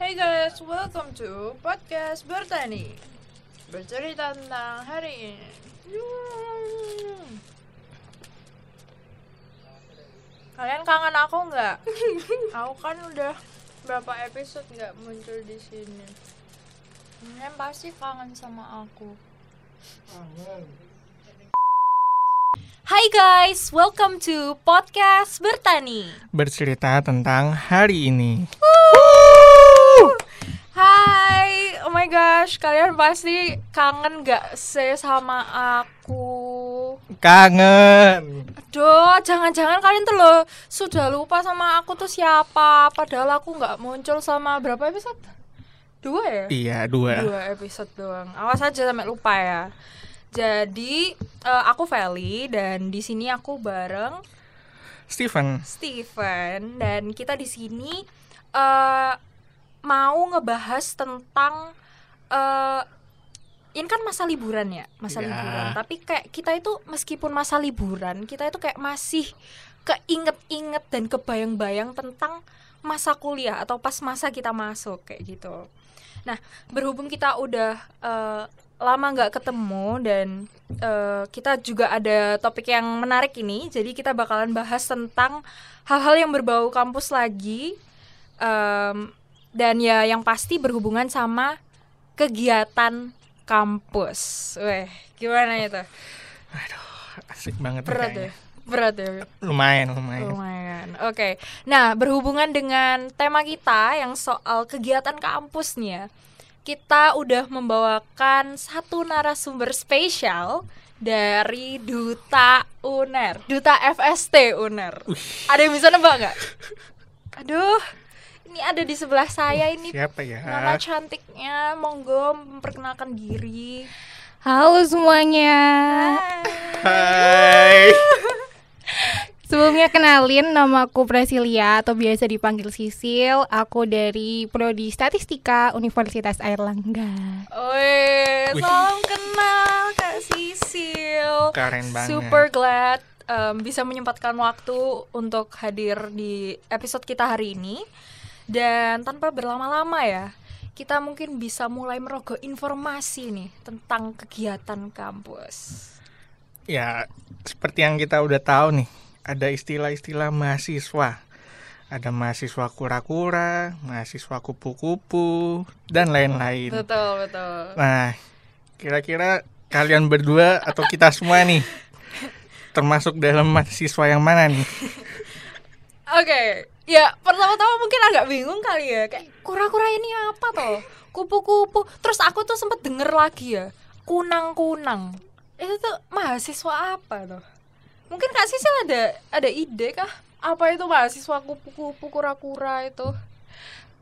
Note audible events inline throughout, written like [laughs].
Hey guys, welcome to podcast Bertani Bercerita tentang hari ini. Kalian kangen aku nggak? [laughs] aku kan udah berapa episode nggak muncul di sini Kalian pasti kangen sama aku Hai guys, welcome to podcast Bertani bercerita tentang hari ini. Hai, oh my gosh, kalian pasti kangen gak sih sama aku? Kangen. Aduh, jangan-jangan kalian tuh loh sudah lupa sama aku tuh siapa? Padahal aku nggak muncul sama berapa episode? Dua ya? Iya, dua. Dua episode doang. Awas aja sampai lupa ya. Jadi eh, aku Feli dan di sini aku bareng Steven. Steven dan kita di sini eh mau ngebahas tentang eh ini kan masa liburan ya, masa Ya. liburan. Tapi kayak kita itu meskipun masa liburan, kita itu kayak masih keinget-inget dan kebayang-bayang tentang masa kuliah atau pas masa kita masuk kayak gitu. Nah, berhubung kita udah eh, lama nggak ketemu dan eh, kita juga ada topik yang menarik ini, jadi kita bakalan bahas tentang hal-hal yang berbau kampus lagi Em, dan ya yang pasti berhubungan sama kegiatan kampus. Weh, gimana itu? Asik banget Berat ya? Berat ya? Lumayan, lumayan. Lumayan. Oke. Nah, berhubungan dengan tema kita yang soal kegiatan kampus nih ya. Kita udah membawakan satu narasumber spesial dari Duta UNER, Duta FST UNER. Ada yang bisa nebak nggak? Aduh, ini ada di sebelah saya ini Siapa ya? Nona cantiknya, monggo memperkenalkan diri. Halo semuanya. Hai. [laughs] Sebelumnya kenalin nama aku Prasilia atau biasa dipanggil Sisil. Aku dari Prodi Statistika Universitas Airlangga. Wih. salam kenal Kak Sisil. Keren banget. Super glad um, bisa menyempatkan waktu untuk hadir di episode kita hari ini. Dan tanpa berlama-lama ya, kita mungkin bisa mulai merogoh informasi nih tentang kegiatan kampus. Ya, seperti yang kita udah tahu nih, ada istilah-istilah mahasiswa. Ada mahasiswa kura-kura, mahasiswa kupu-kupu, dan lain-lain. Betul, betul. Nah, kira-kira kalian berdua atau kita semua nih termasuk dalam mahasiswa yang mana nih? [laughs] Oke, ya pertama-tama mungkin agak bingung kali ya, kayak kura-kura ini apa toh? Kupu-kupu. Terus aku tuh sempet denger lagi ya, kunang-kunang. Itu tuh mahasiswa apa toh? Mungkin Kak Sisil ada ada ide kah? Apa itu mahasiswa kupu-kupu kura-kura itu?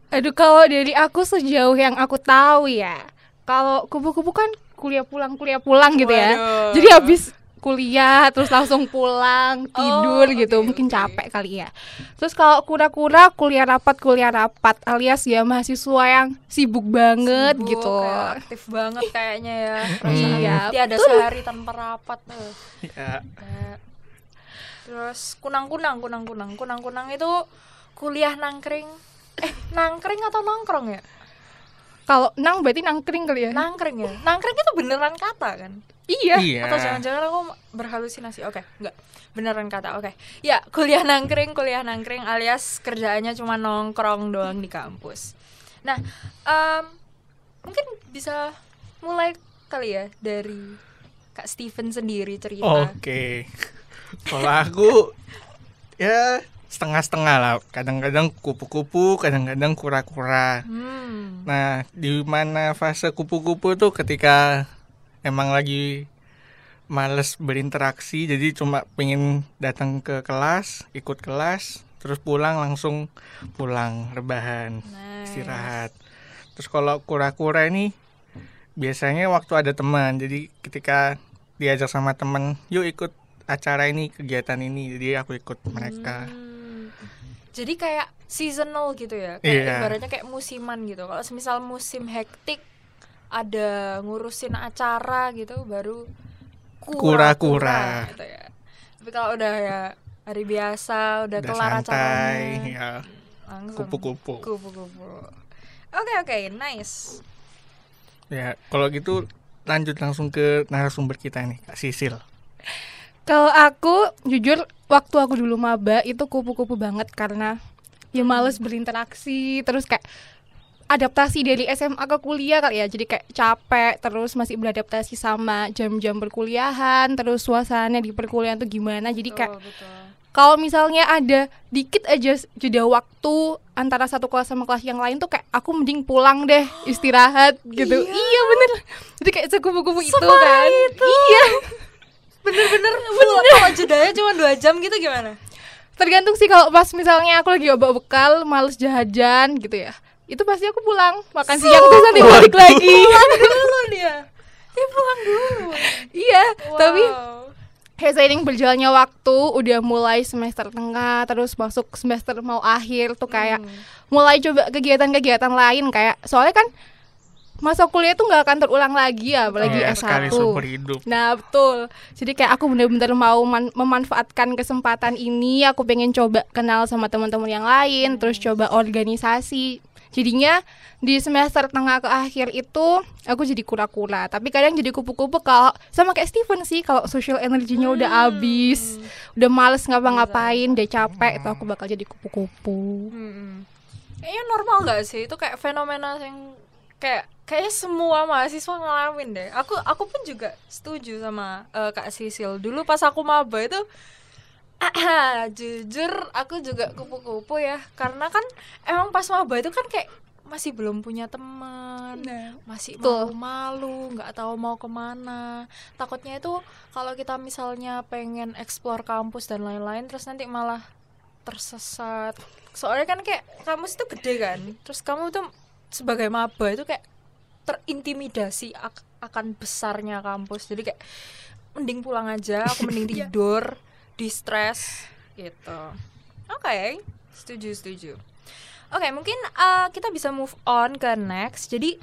Aduh kalau dari aku sejauh yang aku tahu ya, kalau kupu-kupu kan kuliah pulang kuliah pulang gitu ya. Waduh. Jadi habis kuliah terus langsung pulang tidur Oh, gitu oke, mungkin oke. capek kali ya terus kalau kura-kura kuliah rapat kuliah rapat alias ya mahasiswa yang sibuk banget Sibuk, gitu kayak aktif banget kayaknya ya. Perasaan Iya, tiada sehari tanpa rapat tuh. Ya, Ya. Terus kunang-kunang, kunang-kunang, kunang-kunang itu kuliah nangkring. Eh, nangkring atau nongkrong ya? kalau nang berarti nangkring kali ya Nangkring ya. Nangkring itu beneran kata kan? Iya iya. Atau jangan-jangan aku berhalusinasi? Oke, enggak. Beneran kata. Oke. Ya, kuliah nangkring, kuliah nangkring alias kerjaannya cuma nongkrong doang di kampus. Nah, em, mungkin bisa mulai kali ya dari Kak Steven sendiri cerita. Oke. Kalau aku [laughs] ya setengah-setengah lah. Kadang-kadang kupu-kupu, kadang-kadang kura-kura. Hmm. Nah, di mana fase kupu-kupu tuh ketika emang lagi males berinteraksi, jadi cuma pengen datang ke kelas, ikut kelas, terus pulang langsung pulang rebahan, Nice. istirahat. Terus kalau kura-kura ini biasanya waktu ada teman, jadi ketika diajak sama teman, yuk ikut acara ini, kegiatan ini, jadi aku ikut mereka. Hmm. Jadi kayak seasonal gitu ya. Kayak ibaratnya kayak musiman gitu. Kalau semisal musim hektik ada ngurusin acara gitu baru Kura-kura. gitu ya. Tapi kalau udah ya hari biasa udah, Udah kelar santai, acaranya ya langsung kupu-kupu. kupu-kupu. Oke oke, nice. Ya, kalau gitu lanjut langsung ke narasumber kita nih, Kak Sisil. Kalau aku jujur waktu aku dulu maba itu kupu-kupu banget karena ya males berinteraksi terus kayak adaptasi dari SMA ke kuliah kali ya. Jadi kayak capek terus masih beradaptasi sama jam-jam perkuliahan terus suasana di perkuliahan tuh gimana. Jadi kayak kalau misalnya ada dikit aja jeda waktu antara satu kelas sama kelas yang lain tuh kayak aku mending pulang deh [gasps] istirahat gitu. Iya. iya, bener. Jadi kayak sekupu-kupu itu kan. itu. iya. [laughs] Bener-bener. [laughs] Kalau jedanya cuma dua jam gitu gimana? tergantung sih kalau pas misalnya aku lagi bawa bekal males jajan gitu ya itu pasti aku pulang makan siang terus nanti balik lagi Pulang dulu [laughs] dia. Dia pulang dulu. iya tapi Wow. kayak seiring berjalannya waktu udah mulai semester tengah terus masuk semester mau akhir tuh kayak Hmm. mulai coba kegiatan-kegiatan lain kayak soalnya kan masa kuliah tuh nggak akan terulang lagi ya apalagi Ya, S1 sekali seumur hidup. Nah betul Jadi kayak aku bener-bener mau man- memanfaatkan kesempatan ini Aku pengen coba kenal sama teman-teman yang lain Terus coba organisasi Jadinya di semester tengah ke akhir itu Aku jadi kura-kura Tapi kadang jadi kupu-kupu kalau Sama kayak Steven sih Kalau social energinya udah habis Udah males ngapa-ngapain Udah capek Itu aku bakal jadi kupu-kupu Hmm. Kayaknya normal gak sih? Itu kayak fenomena yang kayak kayaknya semua mahasiswa ngalamin deh. Aku aku pun juga setuju sama eh, Kak Sisil. Dulu pas aku maba itu [laughs] jujur aku juga kupu-kupu ya. Karena kan emang pas maba itu kan kayak masih belum punya teman masih Betul. malu-malu nggak tahu mau ke mana. Takutnya itu kalau kita misalnya pengen explore kampus dan lain-lain terus nanti malah tersesat. Soalnya kan kayak kampus itu gede kan terus kamu tuh sebagai maba itu kayak terintimidasi ak- akan besarnya kampus. Jadi kayak mending pulang aja aku mending [laughs] tidur di stres gitu. Oke setuju setuju. Oke mungkin uh, kita bisa move on ke next. Jadi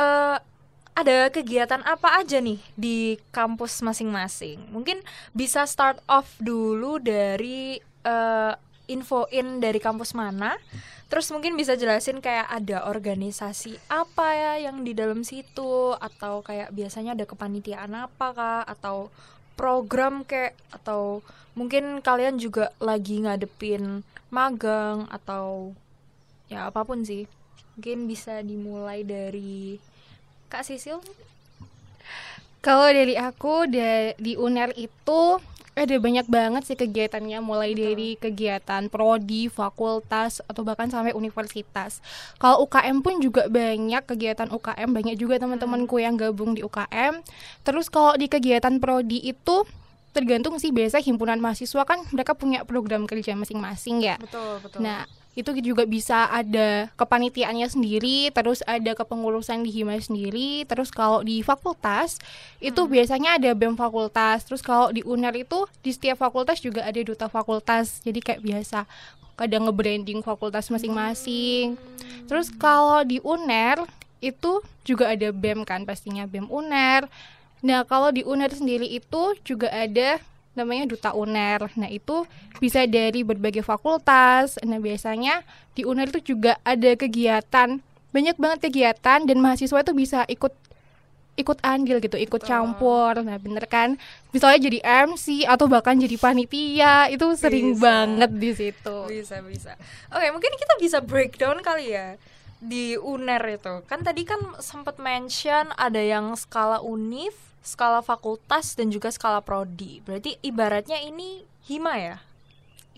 uh, ada kegiatan apa aja nih di kampus masing-masing? Mungkin bisa start off dulu dari uh, infoin dari kampus mana. Terus mungkin bisa jelasin kayak ada organisasi apa ya yang di dalam situ? Atau kayak biasanya ada kepanitiaan apa kah atau program kayak atau mungkin kalian juga lagi ngadepin magang atau ya apa pun sih mungkin bisa dimulai dari Kak Sisil. Kalau dari aku da- di UNER itu ada banyak banget sih kegiatannya mulai dari kegiatan prodi, fakultas atau bahkan sampai universitas. Kalau UKM pun juga banyak kegiatan UKM, banyak juga teman-temanku yang gabung di UKM. Terus kalau di kegiatan prodi itu tergantung sih biasa himpunan mahasiswa kan mereka punya program kerja masing-masing ya. betul betul Nah, itu juga bisa ada kepanitiaannya sendiri, terus ada kepengurusan di hima sendiri, terus kalau di fakultas itu biasanya ada BEM fakultas, terus kalau di UNER itu di setiap fakultas juga ada duta fakultas. Jadi kayak biasa kadang nge-branding fakultas masing-masing. Terus kalau di UNER itu juga ada BEM kan pastinya BEM UNER. Nah, kalau di UNER sendiri itu juga ada namanya duta UNER. Nah, itu bisa dari berbagai fakultas. Nah, biasanya di UNER itu juga ada kegiatan, banyak banget kegiatan dan mahasiswa itu bisa ikut ikut andil gitu, ikut Betul. campur. Nah, bener kan? Misalnya jadi MC atau bahkan jadi panitia, itu sering Bisa. banget di situ. bisa bisa oke mungkin kita bisa breakdown kali ya di uner itu kan tadi kan sempat mention ada yang skala univ skala fakultas dan juga skala prodi berarti ibaratnya ini hima ya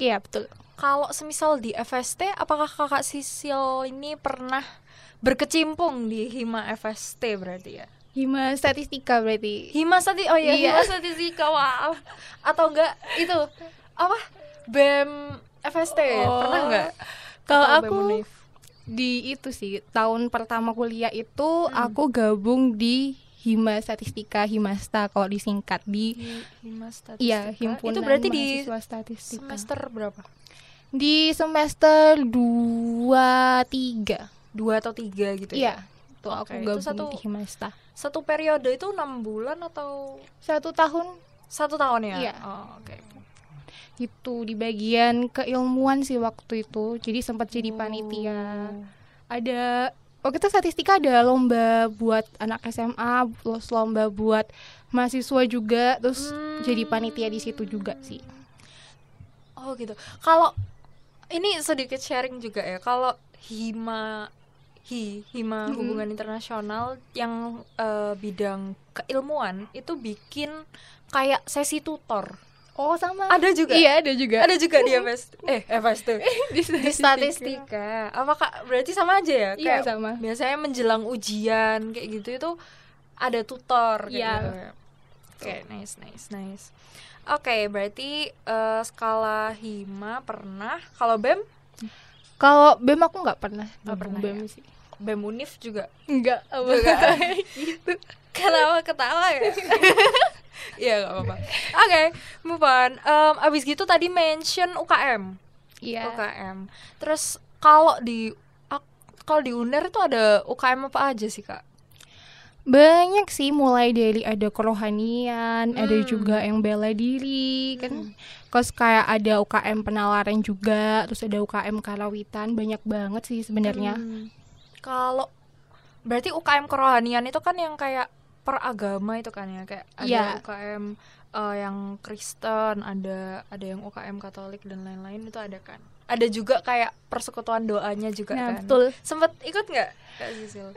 Iya, betul. kalau semisal di FST apakah kakak Sisil ini pernah berkecimpung di hima FST berarti ya Hima statistika berarti. Hima stati oh iya, Iya. Hima statistika wow. Atau enggak itu apa? BEM FST Oh. pernah enggak? Kalau aku BEM? Di itu sih tahun pertama kuliah itu Hmm. aku gabung di Hima Statistika Himasta kalau disingkat di Hi- Hima statistika. iya himpunan Itu berarti di mahasiswa statistika. semester berapa? di semester 2 3. Dua atau tiga gitu Iya, ya? itu aku Oke, itu gabung satu- di Himasta. Satu periode itu enam bulan atau Satu tahun satu tahun ya? Iya. Oh, oke. Itu di bagian keilmuan sih waktu itu. Jadi sempat jadi panitia. Oh. Ada waktu itu statistika ada lomba buat anak SMA, terus lomba buat mahasiswa juga, terus Hmm. jadi panitia di situ juga sih. Oh gitu. Kalau ini sedikit sharing juga ya. Kalau hima hi hima Mm-mm. hubungan internasional yang eh, bidang keilmuan itu bikin kayak sesi tutor. Oh sama. Ada juga. Iya ada juga. Ada juga di FS eh FS tuh. [laughs] di di statistika. Apakah berarti sama aja ya? Iya Kayak sama. biasanya menjelang ujian kayak gitu itu ada tutor kayak Iya. gitu. Oke, nice nice nice. Oke, berarti eh, skala hima pernah. Kalau BEM, Kalau BEM aku nggak pernah. Nggak pernah BEM ya? sih. BEM Unif juga. Enggak. Juga. gitu. [laughs] Kenapa ketawa ya? [laughs] [laughs] Iya, gak apa-apa. Oke, move on. Em, abis gitu tadi mention UKM. Iya. UKM. Terus kalau di kalau di UNER itu ada UKM apa aja sih, Kak? Banyak sih mulai dari ada kerohanian, ada Hmm. juga yang bela diri kan. Hmm. Terus kayak ada UKM penalaran juga, terus ada UKM karawitan, banyak banget sih sebenarnya. Hmm. Kalau berarti UKM kerohanian itu kan yang kayak per agama itu kan ya, kayak ada Iya. UKM eh, yang Kristen, ada ada yang UKM Katolik dan lain-lain itu ada kan. Ada juga kayak persekutuan doanya juga Nah, kan. betul. Sempet ikut nggak?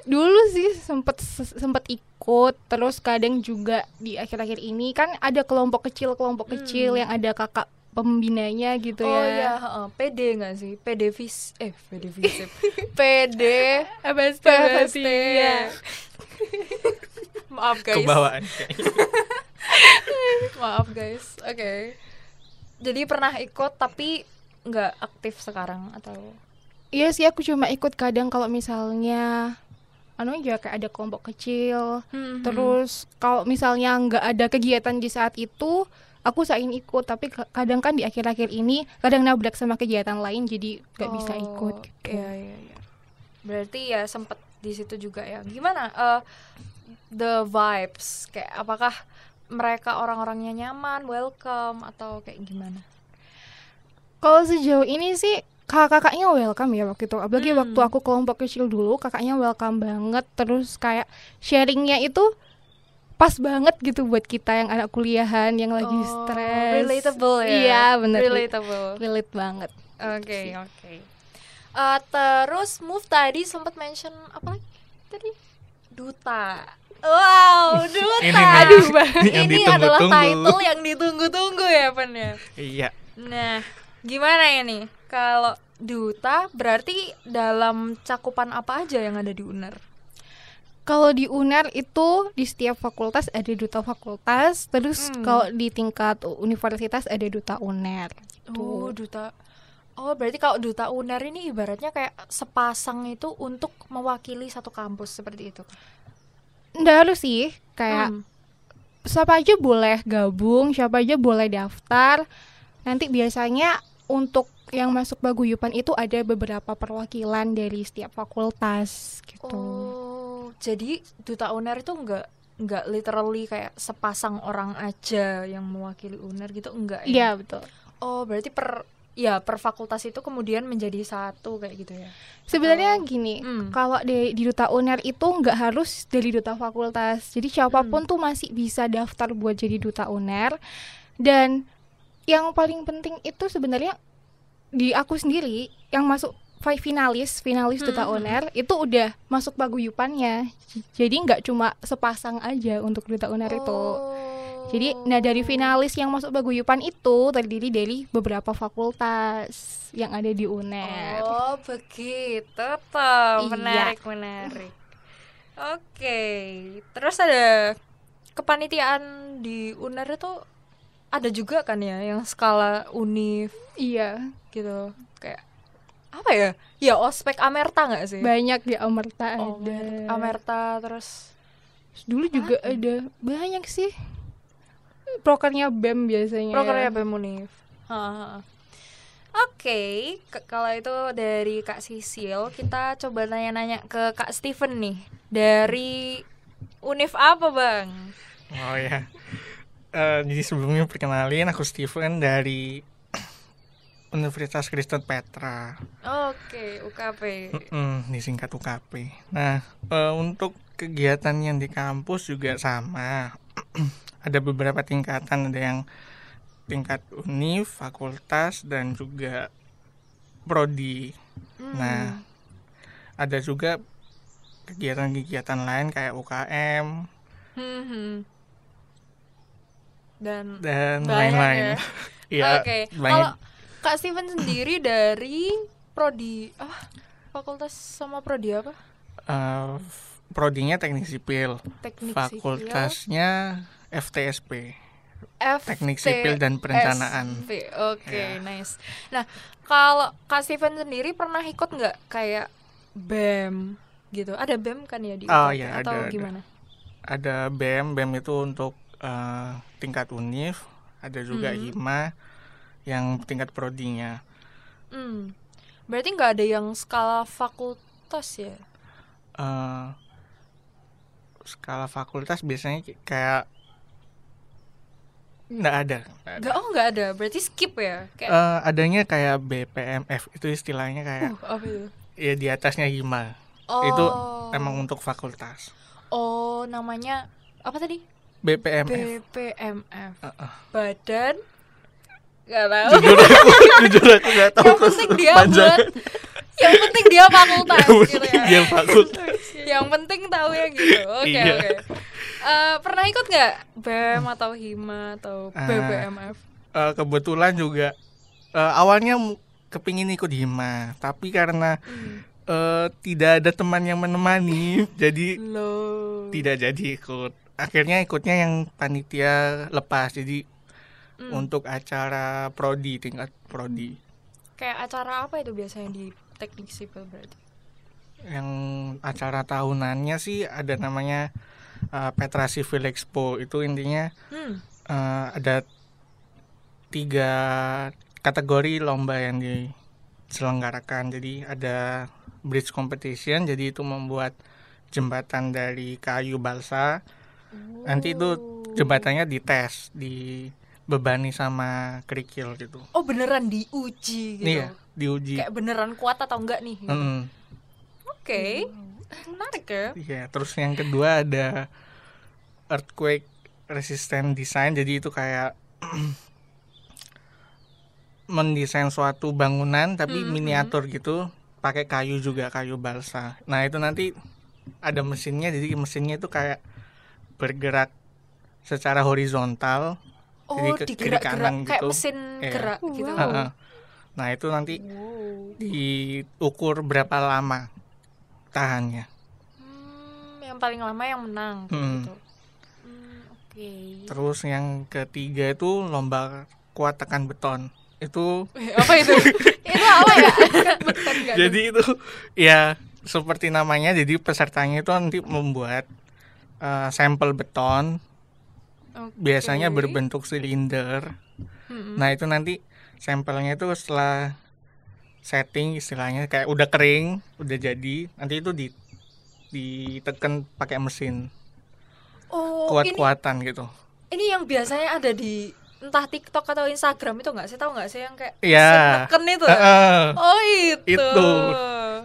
Dulu sih sempet sempet ikut, terus kadang juga di akhir-akhir ini kan ada kelompok kecil kelompok Hmm. kecil yang ada kakak pembinanya gitu Oh ya. iya, heeh. PD nggak sih? PD vis eh PD visip. PD FST, PFST. Maaf guys. Kebawaan. [laughs] Maaf guys. Oke. Jadi pernah ikut tapi nggak aktif sekarang atau Iya sih aku cuma ikut kadang kalau misalnya anu aja kayak ada kelompok kecil. Hmm, Terus kalau misalnya nggak ada kegiatan di saat itu, aku usahain ikut. Tapi ka- kadang kan di akhir-akhir ini kadang nabrak sama kegiatan lain, jadi nggak bisa ikut. Gitu. Iya iya iya. Berarti ya sempet di situ juga ya. Gimana eh the vibes kayak apakah mereka orang-orangnya nyaman, welcome atau kayak gimana? Kalau sejauh ini sih kakak-kakaknya welcome ya waktu itu. Apalagi Hmm. waktu aku kelompok kecil dulu, kakaknya welcome banget. Terus kayak sharingnya itu pas banget gitu buat kita yang anak kuliahan yang lagi Oh, stres. Relatable ya. Iya bener. Relatable. Relate banget. Oke, oke. Eh, terus move tadi sempat mention apa lagi? Tadi duta. Wow, duta. Ini nih, Aduh, [laughs] ini yang Ini adalah title yang ditunggu-tunggu ya, Pen ya. Iya. Nah, gimana ya nih? Kalau duta berarti dalam cakupan apa aja yang ada di UNER? Kalau di UNER itu di setiap fakultas ada duta fakultas, terus Hmm. kalau di tingkat universitas ada duta UNER. Oh, Gitu. duta. Oh, berarti kalau duta UNER ini ibaratnya kayak sepasang itu untuk mewakili satu kampus seperti itu. Nggak harus sih, kayak Hmm. siapa aja boleh gabung, siapa aja boleh daftar. Nanti biasanya untuk yang masuk paguyuban itu ada beberapa perwakilan dari setiap fakultas gitu. Oh, jadi duta UNER itu enggak enggak literally kayak sepasang orang aja yang mewakili UNER gitu enggak ya? Iya betul. Oh, berarti per ya per fakultas itu kemudian menjadi satu kayak gitu ya. Sebenarnya Oh. gini, Hmm. kalau di, di duta UNER itu nggak harus dari duta fakultas. Jadi Hmm. siapa pun tuh masih bisa daftar buat jadi duta UNER. Dan yang paling penting itu sebenarnya di aku sendiri yang masuk fi- finalis finalis duta Hmm. UNER itu udah masuk paguyupannya. Jadi nggak cuma sepasang aja untuk duta UNER itu. Jadi, nah dari finalis yang masuk paguyupan itu terdiri dari beberapa fakultas yang ada di UNER. Oh, begitu toh. Iya. Menarik, menarik. Oke. Terus ada kepanitiaan di UNER itu ada juga kan ya yang skala univ Iya, gitu. Kayak apa ya? Ya ospek Amerta nggak sih? banyak di Amerta Oh, ada. Amerta terus Dulu juga ada banyak sih. Prokernya BEM biasanya. prokernya BEM Unif. Oke, ke- kalau itu dari Kak Sisil, kita coba nanya-nanya ke Kak Steven nih. Dari Unif apa, Bang? Oh ya. Eh, jadi sebelumnya perkenalin aku Steven dari [clears throat] Universitas Kristen Petra. Oke, UKP. Mm, disingkat UKP. Nah, eh, untuk kegiatan yang di kampus juga sama. [clears throat] ada beberapa tingkatan, ada yang tingkat univ, fakultas, dan juga prodi. Hmm. Nah, ada juga kegiatan-kegiatan lain kayak UKM Hmm, hmm. Dan dan lain-lain. ya? [laughs] Iya, Oke, kalau Kak Steven sendiri [coughs] dari prodi ah fakultas sama prodi apa? Eh, prodinya teknik sipil, Teknik fakultasnya FTSP, sipil, teknik sipil dan perencanaan. Oke, Ya. nice. Nah, kalau Kak Steven sendiri pernah ikut nggak kayak BEM gitu? Ada BEM kan ya di Oh, iya, atau ada, ada. gimana? Ada BEM, BEM itu untuk eh, tingkat univ, ada juga Hmm. HIMA yang tingkat prodinya. Hmm. Berarti nggak ada yang skala fakultas ya? Eh, skala fakultas biasanya kayak nggak ada. nggak ada. Nggak, oh nggak ada. Berarti skip ya? Kayak Eh, adanya kayak BPMF itu istilahnya kayak uh, apa itu? ya di atasnya HIMA. Oh. Itu emang untuk fakultas. Oh, namanya apa tadi? BPMF. BPMF. Heeh. Badan Gak tahu. jujur aku [laughs] jujur aku nggak tahu Yang penting [laughs] dia buat Yang penting dia fakultas Yang gitu penting ya. dia fakultas. Yang penting tahu ya gitu. Oke, Iya. oke. Eh, pernah ikut nggak BEM atau HIMA atau Ah. BBMF? Eh, kebetulan juga eh, awalnya kepingin ikut hima tapi karena Hmm. eh, tidak ada teman yang menemani [laughs] jadi Loh. tidak jadi ikut akhirnya ikutnya yang panitia lepas jadi Hmm. untuk acara prodi tingkat prodi Kayak acara apa itu biasanya di teknik sipil berarti? yang acara tahunannya sih ada namanya eh, Petra Civil Expo itu intinya Hmm. eh, ada tiga kategori lomba yang diselenggarakan jadi ada bridge competition jadi itu membuat jembatan dari kayu balsa nanti itu Oh. jembatannya dites dibebani sama kerikil gitu Oh beneran diuji gitu. iya diuji Kayak beneran kuat atau enggak nih? gitu. Mm-mm. Oke. Menarik ya. Iya, terus yang kedua ada earthquake resistant design. Jadi itu kayak [clears throat] mendesain suatu bangunan tapi Mhm. miniatur gitu, pakai kayu juga, kayu balsa. Nah, itu nanti ada mesinnya, jadi mesinnya itu kayak bergerak secara horizontal. Oh, Jadi ke kiri kanan kayak gitu. mesin Iya. gerak gitu. Wow. Nah, itu nanti Wow. diukur berapa lama tahannya. Hmm, yang paling lama yang menang Hmm. gitu. Hmm, oke. Terus yang ketiga itu lomba kuat tekan beton. Itu [laughs] apa itu? itu apa ya? [laughs] Jadi itu ya seperti namanya jadi pesertanya itu nanti membuat eh, sampel beton Oke. biasanya berbentuk silinder. Mm-mm. Nah, itu nanti sampelnya itu setelah setting istilahnya kayak udah kering, udah jadi, nanti itu di ditekan pakai mesin oh, ini kuat-kuatan gitu. ini yang biasanya ada di entah TikTok atau Instagram itu nggak sih tahu nggak sih yang kayak Iya. mesin neken itu? Heeh. Oh itu. Itu.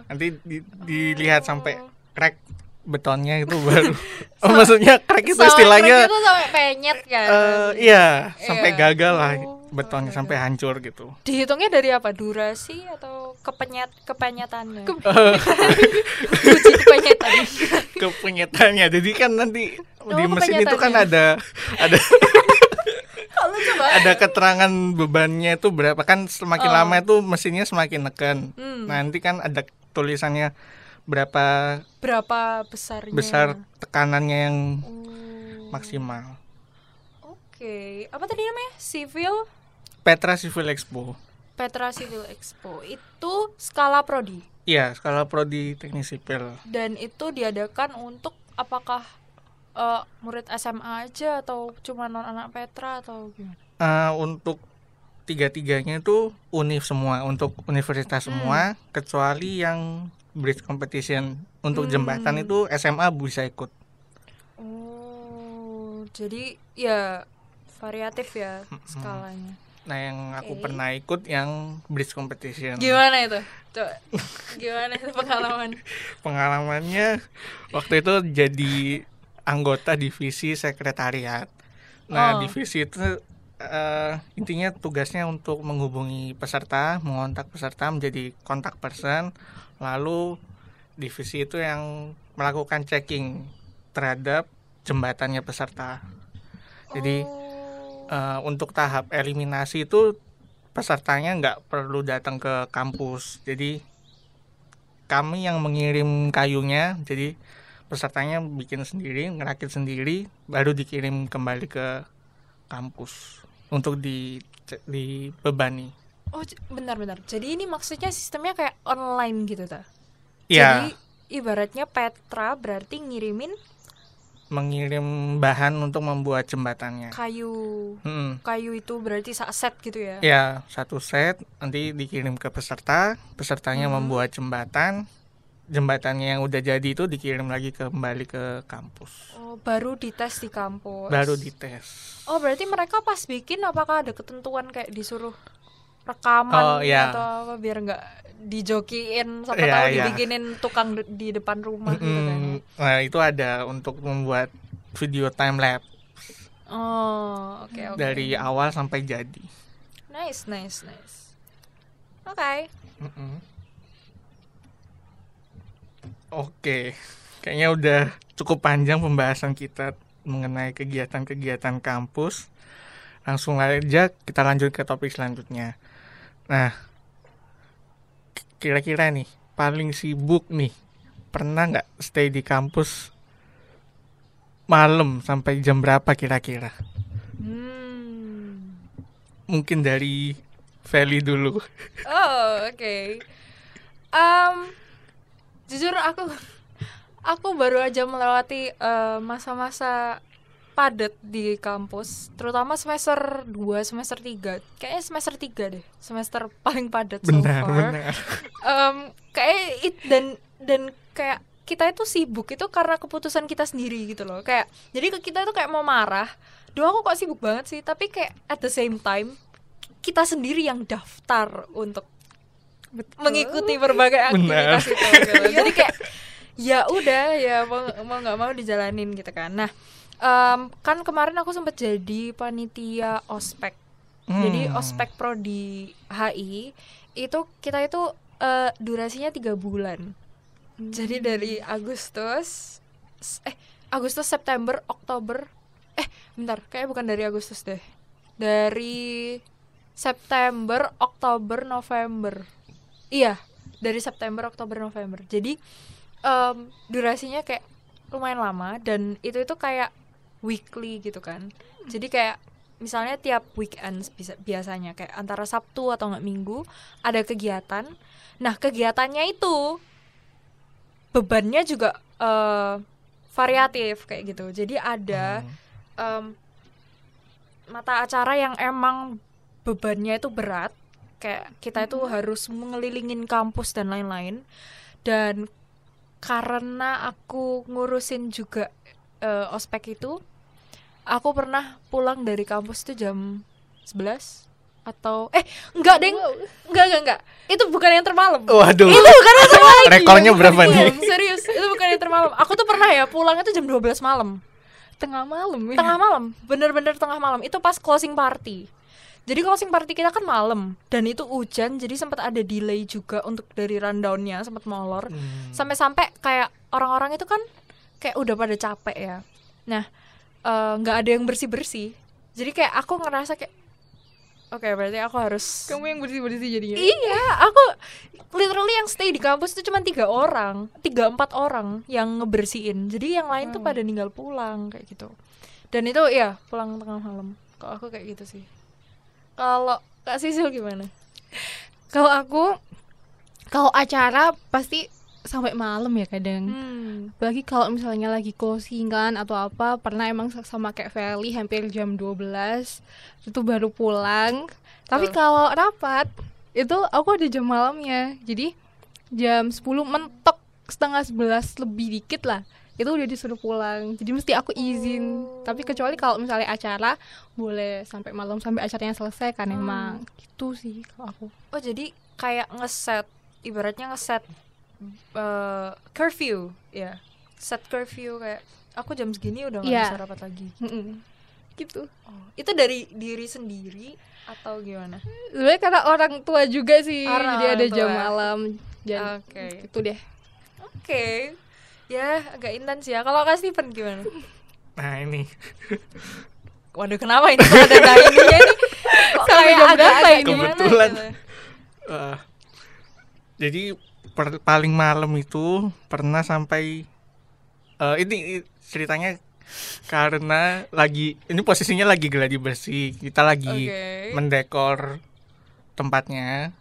Nanti di- dilihat sampai crack betonnya itu [laughs] baru. Oh, maksudnya crack itu istilahnya crack itu sampai penyet kan? eh, iya, sampai Iya. gagal lah Oh, betonnya gagal. sampai hancur gitu. Dihitungnya dari apa? Durasi atau kepenyet kepenyetannya? Ke- [laughs] Uji kepenyetan. [laughs] Kepenyetannya. Jadi kan nanti di Oh, mesin itu kan ada ada [laughs] Kalau coba. ada keterangan bebannya itu berapa kan semakin Oh. lama itu mesinnya semakin neken. Hmm. Nanti kan ada tulisannya berapa Berapa besarnya? besar tekanannya yang Oh. maksimal. Oke, apa tadi namanya? Civil Petra Civil Expo. Petra Civil Expo itu skala prodi Iya, skala prodi teknik sipil. dan itu diadakan untuk apakah eh, murid SMA aja atau cuma non anak Petra atau gimana? Eh, untuk tiga-tiganya itu univ semua, untuk universitas Hmm. semua, kecuali yang bridge competition untuk Hmm. jembatan itu SMA bisa ikut. Oh, jadi ya variatif ya skalanya. Nah, yang aku pernah ikut yang bridge competition. Gimana itu? Coba. Gimana itu pengalaman? [laughs] Pengalamannya waktu itu jadi anggota divisi sekretariat. Nah, Oh. divisi itu eh, intinya tugasnya untuk menghubungi peserta, mengontak peserta menjadi kontak person, lalu divisi itu yang melakukan checking terhadap jembatannya peserta. Jadi Oh. Eh, untuk tahap eliminasi itu pesertanya nggak perlu datang ke kampus. Jadi kami yang mengirim kayunya, jadi pesertanya bikin sendiri, ngerakit sendiri, baru dikirim kembali ke kampus untuk di dibebani. Oh, bentar-bentar. Jadi ini maksudnya sistemnya kayak online gitu ta? Ya, Jadi ibaratnya Petra berarti ngirimin mengirim bahan untuk membuat jembatannya. kayu. Hmm. Kayu itu berarti set gitu ya. Ya, satu set nanti dikirim ke peserta, pesertanya Mhm. membuat jembatan, jembatannya yang udah jadi itu dikirim lagi kembali ke kampus. Oh, baru dites di kampus. Baru dites. Oh, berarti mereka pas bikin apakah ada ketentuan kayak disuruh rekaman Oh, iya. atau apa biar nggak dijokiin sampai Iya, tahu iya. dibikinin tukang di depan rumah gitu kan. Mm, Nah, itu ada untuk membuat video time lapse Oh, oke oke. dari awal sampai jadi. Nice, nice, nice. Oke. Mm-mm. Oke, kayaknya udah cukup panjang pembahasan kita mengenai kegiatan-kegiatan kampus. Langsung aja kita lanjut ke topik selanjutnya. Nah, kira-kira nih paling sibuk nih pernah nggak stay di kampus malam sampai jam berapa kira-kira? Hmm. Mungkin dari Feli dulu. Oh, oke. Em, jujur aku aku baru aja melewati eh, masa-masa padat di kampus, terutama semester 2, semester 3. Kayaknya semester 3 deh, semester paling padat so Benar, far. benar. Em, kayak it dan dan kayak kita itu sibuk itu karena keputusan kita sendiri gitu loh. Kayak jadi ke kita itu kayak mau marah. Duh aku kok sibuk banget sih, tapi kayak at the same time kita sendiri yang daftar untuk mengikuti berbagai Benar. aktivitas itu gitu. [laughs] Jadi kayak ya udah ya mau mau nggak mau dijalanin gitu kan. Nah, em, kan kemarin aku sempat jadi panitia ospek. Jadi Hmm. ospek pro di HI itu kita itu eh, durasinya tiga bulan. Jadi dari Agustus eh Agustus September Oktober eh bentar kayak bukan dari Agustus deh. Dari September Oktober November. Iya dari September Oktober November. Jadi em, durasinya kayak lumayan lama dan itu itu kayak weekly gitu kan. Jadi kayak misalnya tiap weekend biasanya kayak antara Sabtu atau nggak Minggu ada kegiatan. Nah kegiatannya itu bebannya juga eh, variatif kayak gitu. Jadi ada Hmm. em, mata acara yang emang bebannya itu berat. Kayak kita itu harus mengelilingin kampus dan lain-lain. Dan karena aku ngurusin juga eh, ospek itu aku pernah pulang dari kampus itu jam 11 atau eh enggak deng. Enggak enggak enggak. Itu bukan yang termalam. Waduh. itu bukan yang termalam. Rekornya berapa nih? Serius, serius itu bukan yang termalam. Aku tuh pernah ya pulang itu jam 12 malam. Tengah malam ya. tengah malam bener-bener tengah malam. Itu pas closing party. Jadi closing party kita kan malam dan itu hujan jadi sempat ada delay juga untuk dari rundownnya sempat molor. Hmm. sampai-sampai kayak orang-orang itu kan kayak udah pada capek ya. Nah eh, nggak ada yang bersih bersih jadi kayak aku ngerasa kayak oke berarti aku harus kamu yang bersih bersih jadinya Iya, aku literally yang stay di kampus itu cuma tiga orang, tiga empat orang yang ngebersihin. Jadi yang lain tuh Hmm. pada ninggal pulang kayak gitu. Dan itu ya pulang tengah malam. Kalau aku kayak gitu sih. Kalau Kak Sisil gimana? kalau aku kalau acara pasti sampai malam ya kadang. Hmm. Apalagi kalau misalnya lagi closingan atau apa Pernah emang sama kayak Feli hampir jam 12 Itu baru pulang. Tapi kalau rapat Itu aku ada jam malamnya. Jadi jam 10 mentok setengah 11 lebih dikit lah. Itu udah disuruh pulang. Jadi mesti aku izin. Tapi kecuali kalau misalnya acara boleh sampai malam sampai acaranya selesai kan emang. Gitu sih kalau aku. Oh jadi kayak ngeset ibaratnya ngeset eh, curfew ya set curfew kayak aku jam segini udah nggak Iya. bisa rapat lagi. Mm-mm. gitu Oh, itu dari diri sendiri atau gimana? sebenarnya karena orang tua juga sih Karena jadi ada orang jam tua. malam dan Oke. itu deh Oke. Ya agak intens ya. Kalau Kak Steven gimana? Nah ini Waduh kenapa ini ada timingnya ini? Kok [laughs] Sampai kayak jam berapa agak-agak Kebetulan. gitu? [laughs] eh, jadi per- paling malam itu pernah sampai eh, ini ceritanya karena lagi ini posisinya lagi geladi bersih kita lagi Oke. mendekor tempatnya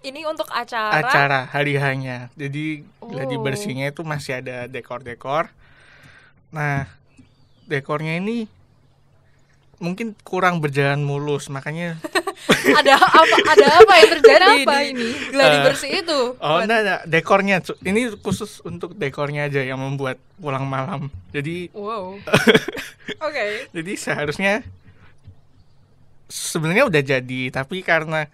Ini untuk acara. acara hari hanya jadi geladi Oh. bersihnya itu masih ada dekor-dekor nah dekornya ini mungkin kurang berjalan mulus makanya [laughs] [laughs] ada apa ada apa yang terjadi di ini? gladi Eh, bersih itu? Oh enggak, enggak, dekornya ini khusus untuk dekornya aja yang membuat pulang malam. Jadi Wow. [laughs] Oke. jadi seharusnya sebenarnya udah jadi, tapi karena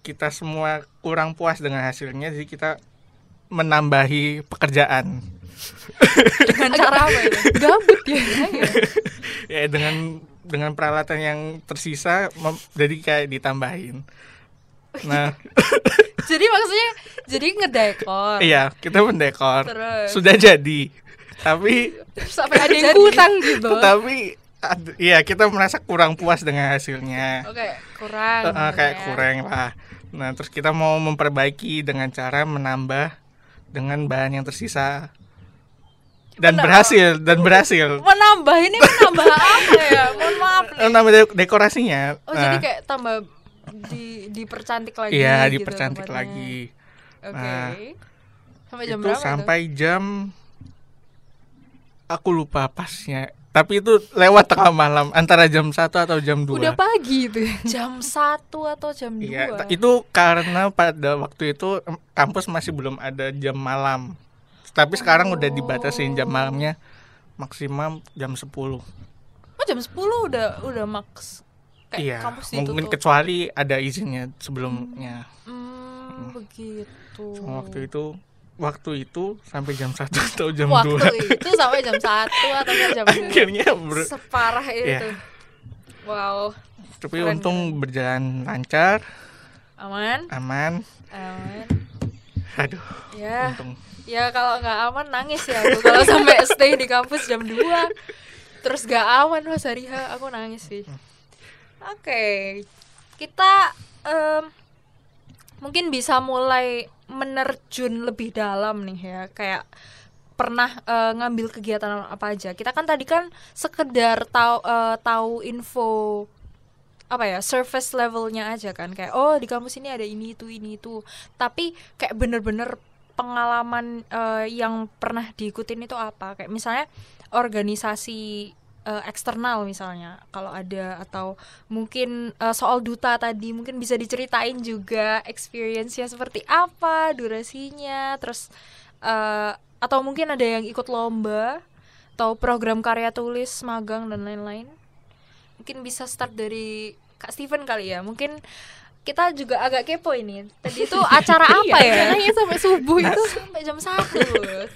kita semua kurang puas dengan hasilnya, jadi kita menambahi pekerjaan. Dengan cara apa itu? gabut ya [laughs] Ya dengan dengan peralatan yang tersisa jadi kayak ditambahin. Nah, [laughs] jadi maksudnya jadi ngedekor. iya, kita mendekor. Terus Sudah jadi. Tapi sampai ada yang [laughs] kurang gitu tapi iya kita merasa kurang puas dengan hasilnya Oke, kurang. Eh, eh, kayak ya. kurang lah nah terus kita mau memperbaiki dengan cara menambah dengan bahan yang tersisa dan Menambah- berhasil dan berhasil Menambah ini menambah apa ya? [laughs] Mohon maaf nih. Nambah de- dekorasinya Oh, jadi Nah, kayak tambah di dipercantik lagi iya gitu dipercantik tempatnya. lagi Oke. Nah, sampai jam itu berapa sampai jam aku lupa pasnya tapi itu lewat tengah malam antara jam 1 atau jam 2 udah pagi itu ya. itu? [laughs] Jam 1 atau jam 2? Iya, ta- itu karena pada waktu itu kampus masih belum ada jam malam. Tapi sekarang udah dibatasin jam malamnya maksimal jam 10. Oh, jam 10 udah udah max. Kayak iya, kampus mungkin ditutup. kecuali ada izinnya sebelumnya. Hmm, begitu. Cuma waktu itu waktu itu sampai jam 1 [laughs] atau jam Waktu 2. itu sampai jam 1 atau jam 2. [laughs] Akhirnya ber- Separah itu. Iya. Wow, tapi Keren, untung berjalan lancar, aman? aman. Aman. Aduh, Ya, untung. ya kalau nggak aman nangis ya aku. Kalau sampai [laughs] stay di kampus jam 2 terus gak aman pas hari H aku nangis sih. Oke, kita em, mungkin bisa mulai menerjun lebih dalam nih ya kayak pernah eh, ngambil kegiatan apa aja. Kita kan tadi kan sekedar tahu eh, tahu info apa ya surface levelnya aja kan. Kayak oh di kampus ini ada ini itu ini itu. Tapi kayak bener-bener pengalaman eh, yang pernah diikutin itu apa? Kayak misalnya organisasi eh, eksternal misalnya kalau ada atau mungkin eh, soal duta tadi mungkin bisa diceritain juga experience-nya seperti apa durasinya terus eh, atau mungkin ada yang ikut lomba atau program karya tulis magang dan lain-lain mungkin bisa start dari Kak Steven kali ya. Mungkin kita juga agak kepo ini. Tadi itu acara [laughs] apa ya? Jangan sampai subuh itu. sampai jam satu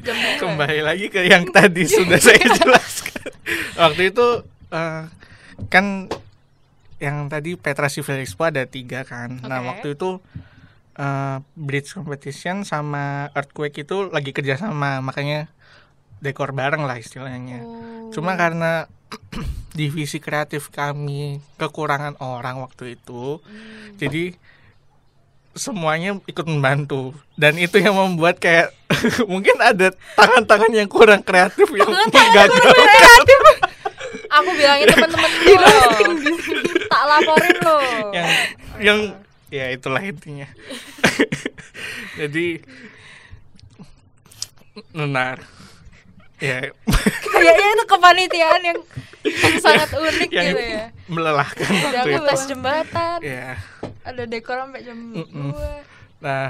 jam kembali lagi ke yang tadi sudah saya jelaskan. Waktu itu eh, kan yang tadi Petra Civil Expo ada tiga kan. Nah Oke. waktu itu eh, bridge competition sama earthquake itu lagi kerjasama. Makanya dekor bareng lah istilahnya. Oh. cuma karena divisi kreatif kami kekurangan orang waktu itu. Hmm. jadi semuanya ikut membantu. Dan itu yang membuat kayak [laughs] mungkin ada tangan-tangan yang kurang kreatif yang menggagalkan aku bilangin temen-temen [laughs] loh. Tak laporin loh. Yang yang ya itulah intinya. [laughs] Jadi benar. Ya. Kayaknya itu kepanitiaan yang, yang [laughs] sangat unik yang gitu ya. melelahkan ada itu. ngetes jembatan. Ya ada dekor sampai jam Mm-mm. dua. Nah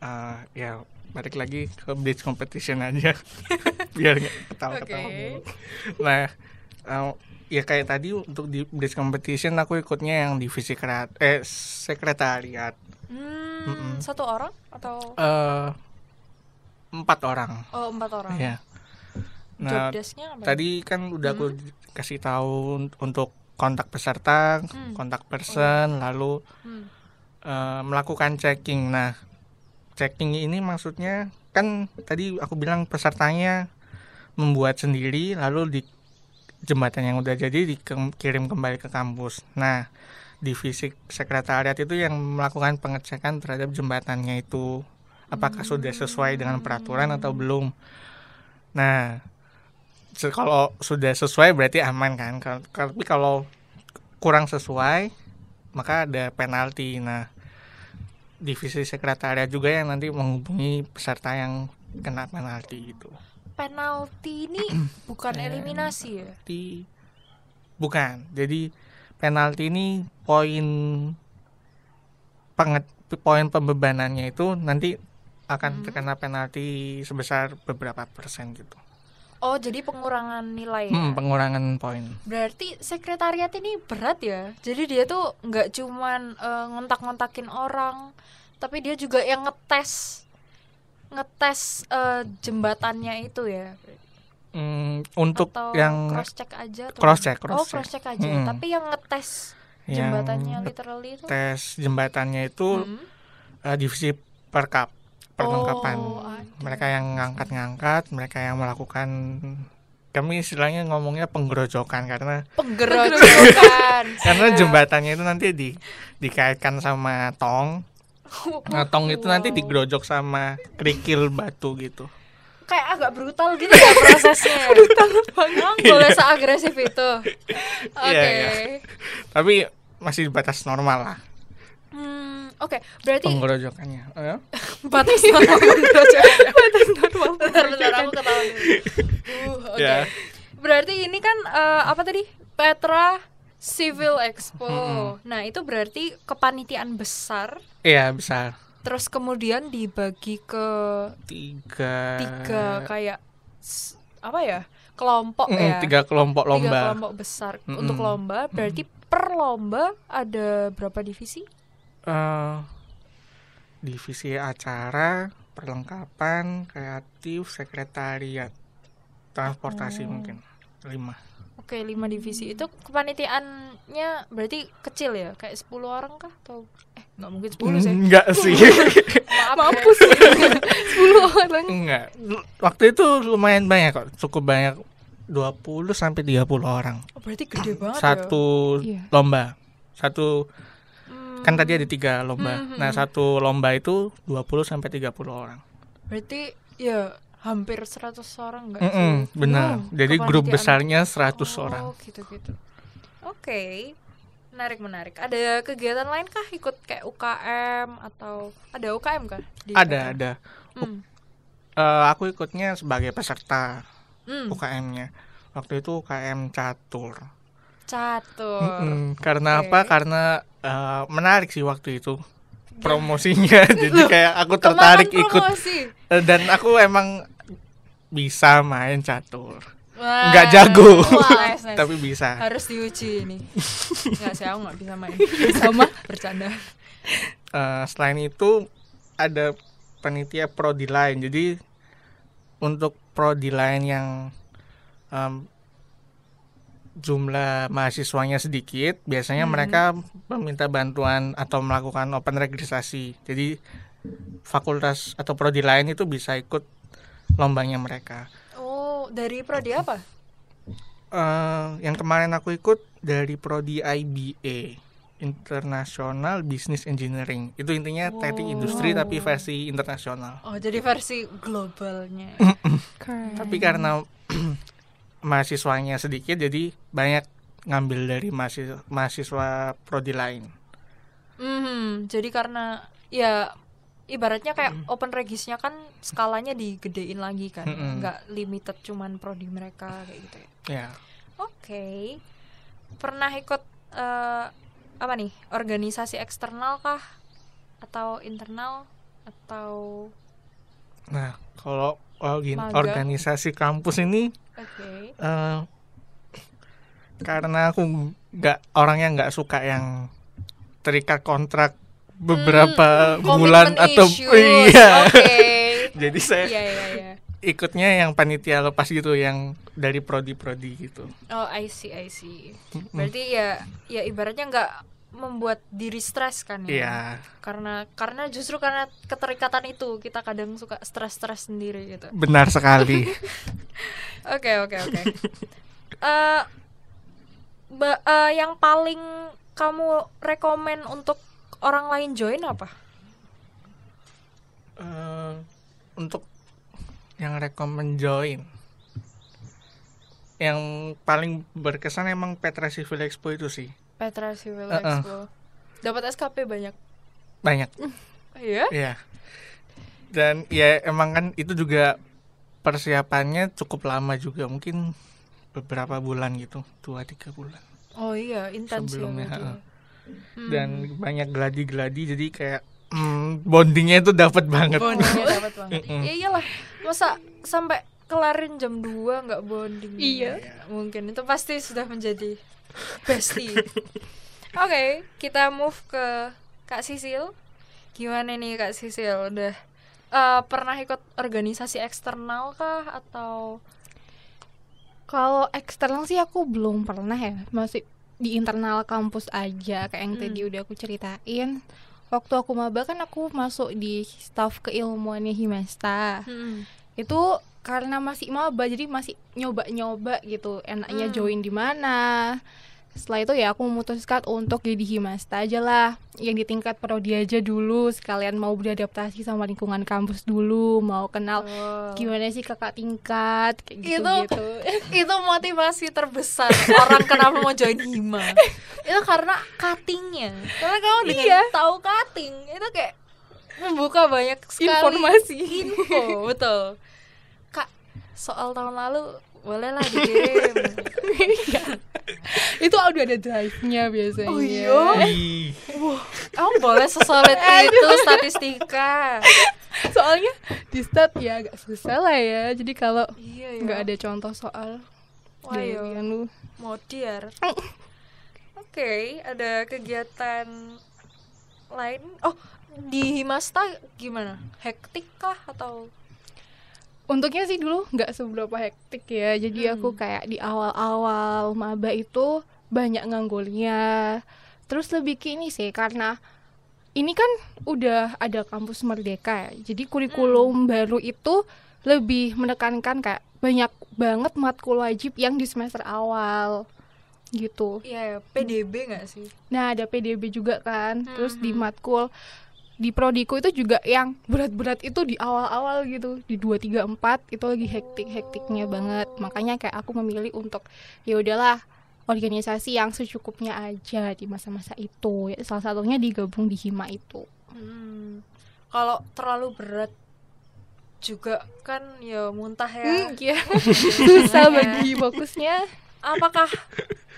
eh, ya balik lagi ke bridge competition aja. [laughs] Biar nggak ketawa-ketawa. Mulu. nah eh, ya kayak tadi untuk di bridge competition aku ikutnya yang divisi kreat eh sekretariat. Hmm, Mm-mm. satu orang atau? Eh empat orang. Oh empat orang? ya nah apa? tadi kan udah aku kasih tahu un- untuk kontak peserta Hmm. kontak person lalu Hmm. eh, melakukan checking. Nah, checking ini maksudnya kan tadi aku bilang pesertanya membuat sendiri lalu di jembatan yang udah jadi dikirim kembali ke kampus. Nah, divisi sekretariat itu yang melakukan pengecekan terhadap jembatannya itu apakah sudah sesuai dengan peraturan atau belum. Nah, kalau sudah sesuai berarti aman kan. Tapi kalau kurang sesuai maka ada penalti. Nah, divisi sekretariat juga yang nanti menghubungi peserta yang kena penalti itu. Penalti ini [clears throat] bukan eliminasi ya? Di bukan. Jadi penalti ini poin penget poin pembebanannya itu nanti akan terkena penalti sebesar beberapa persen gitu. Oh, jadi pengurangan nilai ya? Hmm, pengurangan poin. Berarti sekretariat ini berat ya. Jadi dia tuh nggak cuman eh, ngontak-ngontakin orang, tapi dia juga yang ngetes ngetes eh, jembatannya itu ya. Hmm, untuk Atau yang cross check aja tuh. cross check, Oh, cross check. cross check aja. Mm-mm. Tapi yang ngetes yang jembatannya literally itu tes jembatannya itu Hmm. eh, divisi perkap perlengkapan. Oh, ada. mereka yang ngangkat-ngangkat, mereka yang melakukan kami istilahnya ngomongnya penggerojokan karena penggerojokan. [laughs] karena jembatannya itu nanti di dikaitkan sama tong. Nah, tong itu nanti digerojok sama kerikil batu gitu. kayak agak brutal gitu ya prosesnya. [laughs] brutal banget. boleh seagresif itu. Oke. [laughs] Iya, iya. Tapi masih batas normal lah Hmm, oke. Berarti penggerojokannya. Eh? [laughs] batas normal penggerojokan. batas normal. [laughs] Bentar, bentar, aku ketawa dulu. Uh, oke. Ya. Berarti ini kan eh, apa tadi? Petra Civil Expo. Nah, itu berarti kepanitiaan besar Iya, besar. terus kemudian dibagi ke Tiga tiga kayak apa ya? kelompok Mm, ya. tiga kelompok Tiga lomba. kelompok besar Mm-mm. untuk lomba. Berarti per lomba ada berapa divisi? Eh, divisi acara, perlengkapan, kreatif, sekretariat, transportasi Oh. mungkin lima. Oke, lima divisi itu kepanitiaannya berarti kecil ya, kayak 10 orang kah atau eh nggak mungkin 10 sih. Enggak sih, [laughs] Maaf Mampus. [laughs] 10 orang. enggak. Waktu itu lumayan banyak kok, cukup banyak 20 sampai 30 orang. Oh, berarti gede banget Satu Iya. lomba. Satu ya. Hmm, kan tadi ada tiga lomba. Hmm, hmm, Nah, hmm. satu lomba itu 20 sampai 30 orang. berarti ya hampir 100 orang enggak sih? benar. Wow, Jadi grup besarnya 100 oh, orang. gitu-gitu. Oke. Menarik menarik. Ada kegiatan lain kah ikut kayak UKM atau ada UKM kah? di Ada, Petra? ada. Hmm. Eh, aku ikutnya sebagai peserta. Hmm. UKM-nya. Waktu itu UKM catur. Catur. Mm-mm, Karena Oke. apa? Karena eh, menarik sih waktu itu promosinya. [laughs] Jadi kayak aku tertarik ikut. Eh, dan aku emang bisa main catur. Wah. Nggak jago, Wah, [laughs] nice, nice. tapi bisa. harus diuji ini. Nggak sih, aku nggak bisa main. [laughs] Sama bercanda. Eh, selain itu ada panitia prodi lain. Jadi untuk prodi lain yang em, jumlah mahasiswanya sedikit, biasanya Hmm. mereka meminta bantuan atau melakukan open registrasi. Jadi fakultas atau prodi lain itu bisa ikut lombanya mereka. Oh, dari prodi apa? Eh, yang kemarin aku ikut dari prodi IBA International Business Engineering itu intinya teknik industri tapi versi internasional Oh, jadi versi globalnya. Tapi karena mahasiswanya sedikit jadi banyak ngambil dari mahasiswa, mahasiswa prodi lain Mhm, jadi karena ya ibaratnya kayak open regisnya kan skalanya digedein lagi kan, Mm-mm. nggak limited cuman prodi mereka kayak gitu ya. ya Oke, pernah ikut eh, apa nih organisasi eksternal kah atau internal atau Nah, kalau Magang. organisasi kampus ini Oke. eh, karena aku nggak orangnya nggak suka yang terikat kontrak beberapa bulan Hmm, Commitment atau issues. [laughs] iya. Oke. [laughs] Jadi saya Iya iya iya. ikutnya yang panitia lepas gitu yang dari prodi-prodi gitu. Oh, I see, I see. Berarti ya ya ibaratnya nggak membuat diri stres kan ya. Iya. Karena karena justru karena keterikatan itu kita kadang suka stres-stres sendiri gitu. Benar sekali. [laughs] Oke, oke, oke. Eh eh, yang paling kamu rekomen untuk orang lain join apa? Eh, untuk yang rekomend join yang paling berkesan emang Petra Civil Expo itu sih Petra Civil Uh-uh. Expo. Dapat SKP banyak. banyak [laughs] Iya? ya dan ya emang kan itu juga persiapannya cukup lama juga mungkin beberapa bulan gitu dua tiga bulan Oh iya, intens ya Sebelumnya, ya. heeh. Hmm. dan banyak gladi-gladi jadi kayak mm, bondingnya itu dapat banget bondingnya [laughs] dapat banget. Ya iyalah, masa sampai kelarin jam 2 nggak bonding? Iya. Ya, mungkin itu pasti sudah menjadi bestie. Oke, kita move ke Kak Sisil. Gimana nih Kak Sisil? Udah eh, pernah ikut organisasi eksternal kah atau Kalau eksternal sih aku belum pernah ya, masih di internal kampus aja kayak yang tadi Hmm. udah aku ceritain. Waktu aku maba kan aku masuk di staf keilmuannya Himasta. Hmm. Itu karena masih maba jadi masih nyoba-nyoba gitu, enaknya Hmm. join di mana. Setelah itu ya aku memutuskan untuk jadi Himasta aja lah, yang di tingkat prodi aja dulu, sekalian mau beradaptasi sama lingkungan kampus dulu, mau kenal Oh. gimana sih kakak tingkat kayak gitu Itu- gitu. [laughs] itu motivasi terbesar orang kenapa mau join hima [laughs] itu karena cuttingnya karena kamu dengan Iya. tahu cutting itu kayak membuka banyak sekali Informasi. info betul soal tahun lalu bolehlah [laughs] dikirim itu udah ada drive-nya biasanya. Oh iya? Kamu boleh sesolid [laughs] itu statistika Soalnya di stat ya agak susah lah ya. Jadi kalau iya nggak ada contoh soal Wah, dari iya. anu. Modiar. [laughs] Oke, ada kegiatan lain. Oh, di Himasta gimana? Hektik kah atau Untuknya sih dulu nggak seberapa hektik ya. Jadi Hmm. aku kayak di awal-awal maba itu banyak nganggulnya. Terus lebih ke ini sih karena ini kan udah ada kampus merdeka ya. Jadi kurikulum baru itu lebih menekankan kayak banyak banget matkul wajib yang di semester awal gitu. ya PDB nggak sih? Nah, ada PDB juga kan. Terus di Mhm. matkul di prodiku itu juga yang berat-berat itu di awal-awal gitu. Di 2 3 4 itu lagi hektik-hektiknya banget. Makanya kayak aku memilih untuk ya udahlah organisasi yang secukupnya aja di masa-masa itu. Ya, salah satunya digabung di Hima itu. Hmm. Kalau terlalu berat juga kan ya muntah ya. Hmm, ya. [laughs] Susah bagi fokusnya. Apakah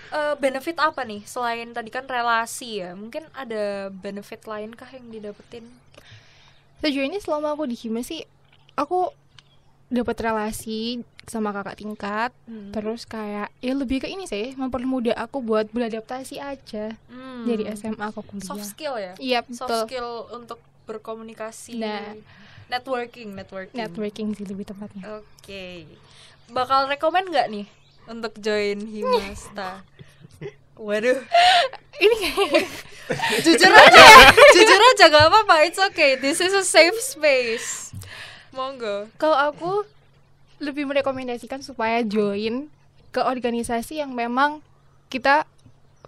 eh, benefit apa nih selain tadi kan relasi ya? Mungkin ada benefit lain kah yang didapetin? Sejauh ini selama aku di Hima sih aku dapat relasi sama kakak tingkat Hmm. Terus kayak ya lebih ke ini sih mempermudah aku buat beradaptasi aja Hmm. dari SMA ke kuliah. soft skill ya? Iya soft betul. skill untuk berkomunikasi Nah. networking networking Networking sih lebih tepatnya. oke bakal rekomend nggak nih untuk join Himasta waduh Ini [laughs] jujur aja jujur aja gak apa-apa it's okay this is a safe space monggo kalau aku lebih merekomendasikan supaya join ke organisasi yang memang kita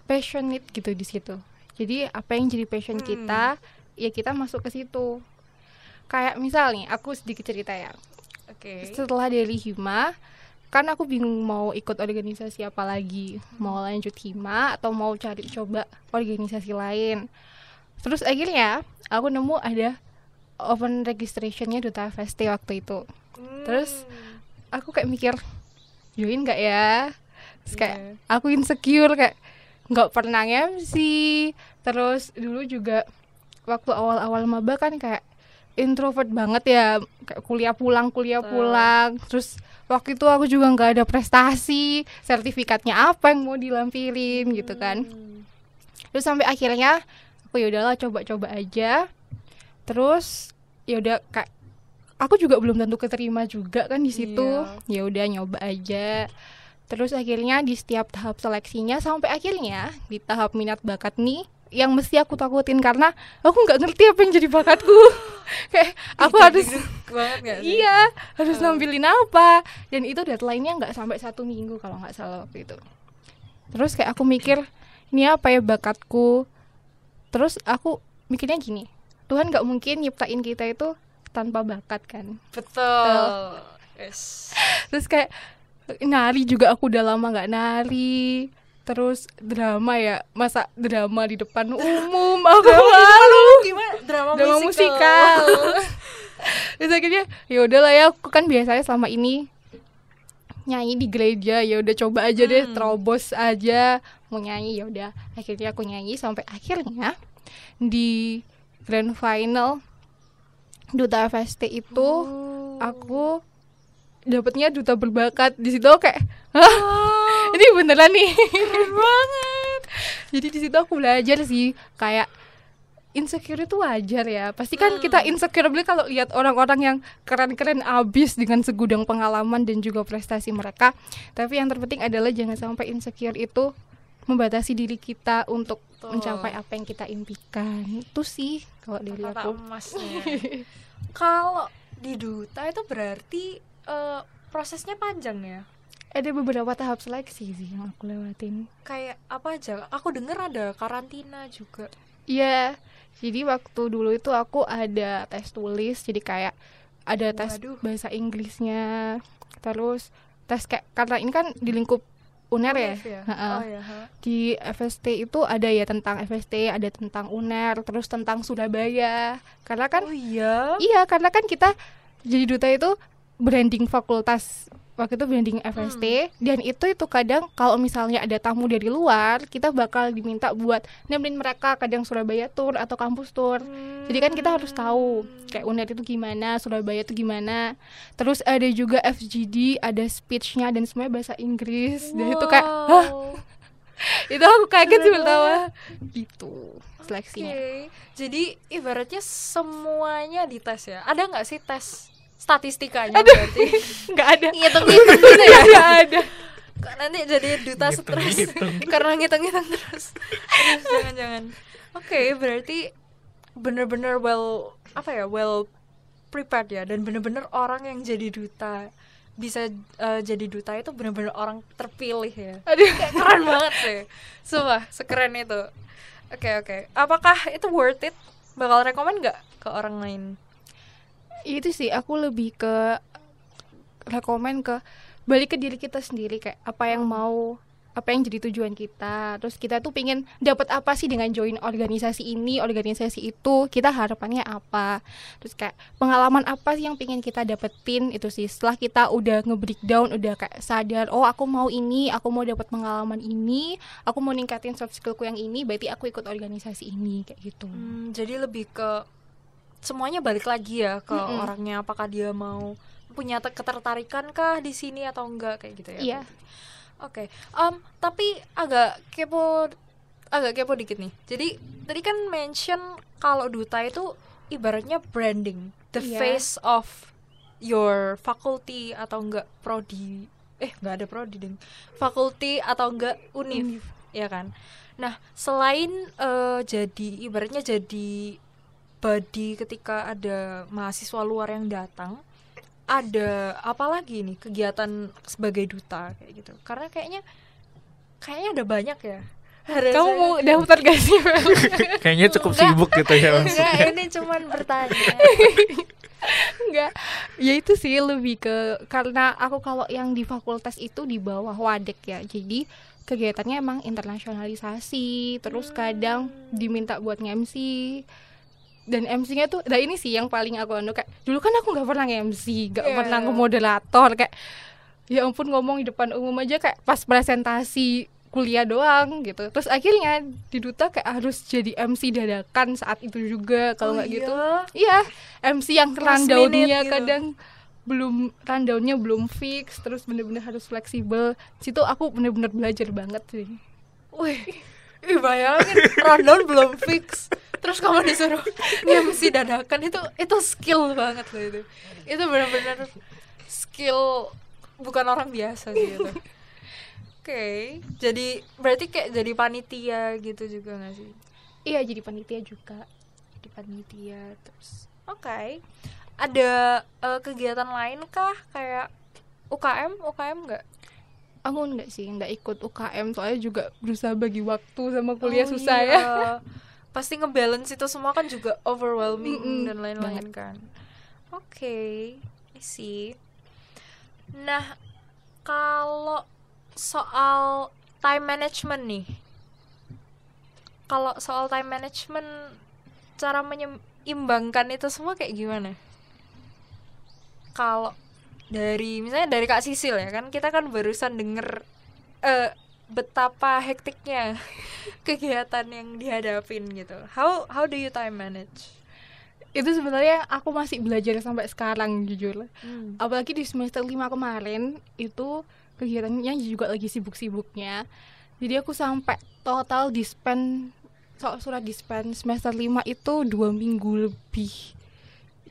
passionate gitu di situ. Jadi apa yang jadi passion Hmm. kita, ya kita masuk ke situ. Kayak misal nih, aku sedikit cerita ya. oke setelah dari Hima kan aku bingung mau ikut organisasi apa lagi. Mau lanjut Hima atau mau cari coba organisasi lain. Terus akhirnya aku nemu ada open registrationnya Duta Festi waktu itu. Terus Hmm. aku kayak mikir join nggak ya? Terus kayak Iya. aku insecure kayak nggak pernah MC terus dulu juga waktu awal-awal maba kan kayak introvert banget ya kayak kuliah pulang kuliah pulang. Terus waktu itu aku juga nggak ada prestasi sertifikatnya apa yang mau dilampirin gitu kan. Hmm. terus sampai akhirnya aku ya udahlah coba-coba aja. Terus ya udah kayak aku juga belum tentu keterima juga kan di situ. Ya udah nyoba aja. Terus akhirnya di setiap tahap seleksinya sampai akhirnya di tahap minat bakat nih yang mesti aku takutin karena aku nggak ngerti apa yang jadi bakatku. [laughs] Kayak aku harus banget sih? iya harus nampilin apa? Dan itu deadline-nya nggak sampai satu minggu kalau nggak salah waktu itu. Terus kayak aku mikir ini apa ya bakatku? Terus aku mikirnya gini Tuhan nggak mungkin nyiptain kita itu tanpa bakat kan? Betul. Yes. [laughs] terus kayak nari juga aku udah lama nggak nari terus drama ya. Masa drama di depan [laughs] umum aku malu? Gimana? Drama, drama musikal. [laughs] terus akhirnya ya udahlah ya aku kan biasanya selama ini nyanyi di gereja. Ya udah coba aja deh Hmm. terobos aja. Mau nyanyi ya udah. Akhirnya aku nyanyi sampai akhirnya di grand final duta FST itu Oh. aku dapetnya duta berbakat. Di situ kayak Hah, ini beneran nih? Banget. Jadi di situ aku belajar sih kayak insecure itu wajar ya. Pasti kan kita insecure beli kalau lihat orang-orang yang keren-keren abis dengan segudang pengalaman dan juga prestasi mereka. Tapi yang terpenting adalah jangan sampai insecure itu membatasi diri kita untuk Betul. mencapai apa yang kita impikan. Itu sih kalau dari aku. emasnya. [laughs] Kalau di duta itu berarti eh, prosesnya panjang ya. ada beberapa tahap seleksi sih yang aku lewatin Kayak apa aja? Aku dengar ada karantina juga. Iya, jadi waktu dulu itu aku ada tes tulis, jadi kayak ada tes Waduh. bahasa Inggrisnya, terus tes kayak karena ini kan di lingkup UNER ya, ya? Oh ya. ha. di FST itu ada ya tentang FST, ada tentang UNER, terus tentang Surabaya, karena kan Oh iya. iya karena kan kita jadi duta itu branding fakultas waktu itu branding FST dan itu itu kadang kalau misalnya ada tamu dari luar kita bakal diminta buat nemenin mereka kadang Surabaya tour atau kampus tour. Jadi kan kita harus tahu kayak UNER itu gimana Surabaya itu gimana. Terus ada juga FGD ada speechnya dan semuanya bahasa Inggris. Dan itu kayak hah? Wow. [laughs] itu aku kaget sih pertama gitu seleksinya. Jadi ibaratnya semuanya dites ya. Ada nggak sih tes statistikanya berarti? [laughs] nggak ada Ngitung-ngitung [laughs] gitu ya? nggak ada Kok nanti jadi duta stres [laughs] karena ngitung-ngitung terus. Aduh, Jangan-jangan. Oke, berarti bener-bener well apa ya well prepared ya dan bener-bener orang yang jadi duta bisa eh, jadi duta itu bener-bener orang terpilih ya. aduh Kayak keren banget sih. Sumpah, sekeren itu. Oke, oke. Apakah itu worth it? Bakal rekomend nggak ke orang lain? Itu sih aku lebih ke rekomen ke balik ke diri kita sendiri kayak apa yang mau apa yang jadi tujuan kita. Terus kita tuh pingin dapat apa sih dengan join organisasi ini organisasi itu kita harapannya apa. Terus kayak pengalaman apa sih yang pingin kita dapetin itu sih. Setelah kita udah nge-breakdown udah kayak sadar oh aku mau ini aku mau dapat pengalaman ini aku mau ningkatin soft skillku yang ini berarti aku ikut organisasi ini kayak gitu. Hmm, jadi lebih ke semuanya balik lagi ya ke Mm-mm. orangnya apakah dia mau punya te- ketertarikan kah di sini atau enggak kayak gitu ya. Iya. Oke. Em, tapi agak kepo agak kepo dikit nih. Jadi tadi kan mention kalau duta itu ibaratnya branding, the Iya. face of your faculty atau enggak prodi. Eh, enggak ada prodi ding. Fakulti atau enggak univ, ya kan? Nah, selain eh, jadi ibaratnya jadi body ketika ada mahasiswa luar yang datang, ada apa lagi nih kegiatan sebagai duta kayak gitu? Karena kayaknya kayaknya ada banyak ya. kamu mau daftar gak sih? [laughs] Kayaknya cukup sibuk gitu ya. Enggak, ini cuman bertanya. [laughs] Enggak, ya itu sih lebih ke karena aku kalau yang di fakultas itu di bawah wadek ya, jadi kegiatannya emang internasionalisasi, terus kadang diminta buat nge-MC dan MC-nya tuh, nah ini sih yang paling aku anu kayak dulu kan aku nggak pernah nge-MC, nggak Iya. pernah nge-moderator kayak ya ampun ngomong di depan umum aja kayak pas presentasi kuliah doang gitu terus akhirnya di duta kayak harus jadi MC dadakan saat itu juga kalau Oh nggak gitu iya? iya MC yang rundownnya gitu. kadang belum rundownnya belum fix terus bener-bener harus fleksibel situ aku bener-bener belajar banget sih Wih, ih bayangin rundown belum fix. Terus kamu disuruh [laughs] MC dadakan itu itu skill banget loh itu. Itu benar-benar skill bukan orang biasa sih itu. Oke, jadi berarti kayak jadi panitia gitu juga gak sih? iya jadi panitia juga Di panitia terus. Oke. Ada eh, kegiatan lain kah kayak UKM, UKM nggak? aku enggak sih enggak ikut UKM soalnya juga berusaha bagi waktu sama kuliah Oh susah iya. ya [laughs] Pasti ngebalance itu semua kan juga overwhelming Mm-mm, dan lain-lain kan. Oke, I see. Nah, kalau soal time management nih. Kalau soal time management cara menyeimbangkan itu semua kayak gimana? Kalau dari misalnya dari Kak Sisil ya kan kita kan barusan denger eh betapa hektiknya [laughs] kegiatan yang dihadapin gitu. How how do you time manage? itu sebenarnya aku masih belajar sampai sekarang jujur apalagi di semester 5 kemarin itu kegiatannya juga lagi sibuk-sibuknya jadi aku sampai total dispen soal surat dispen semester 5 itu dua minggu lebih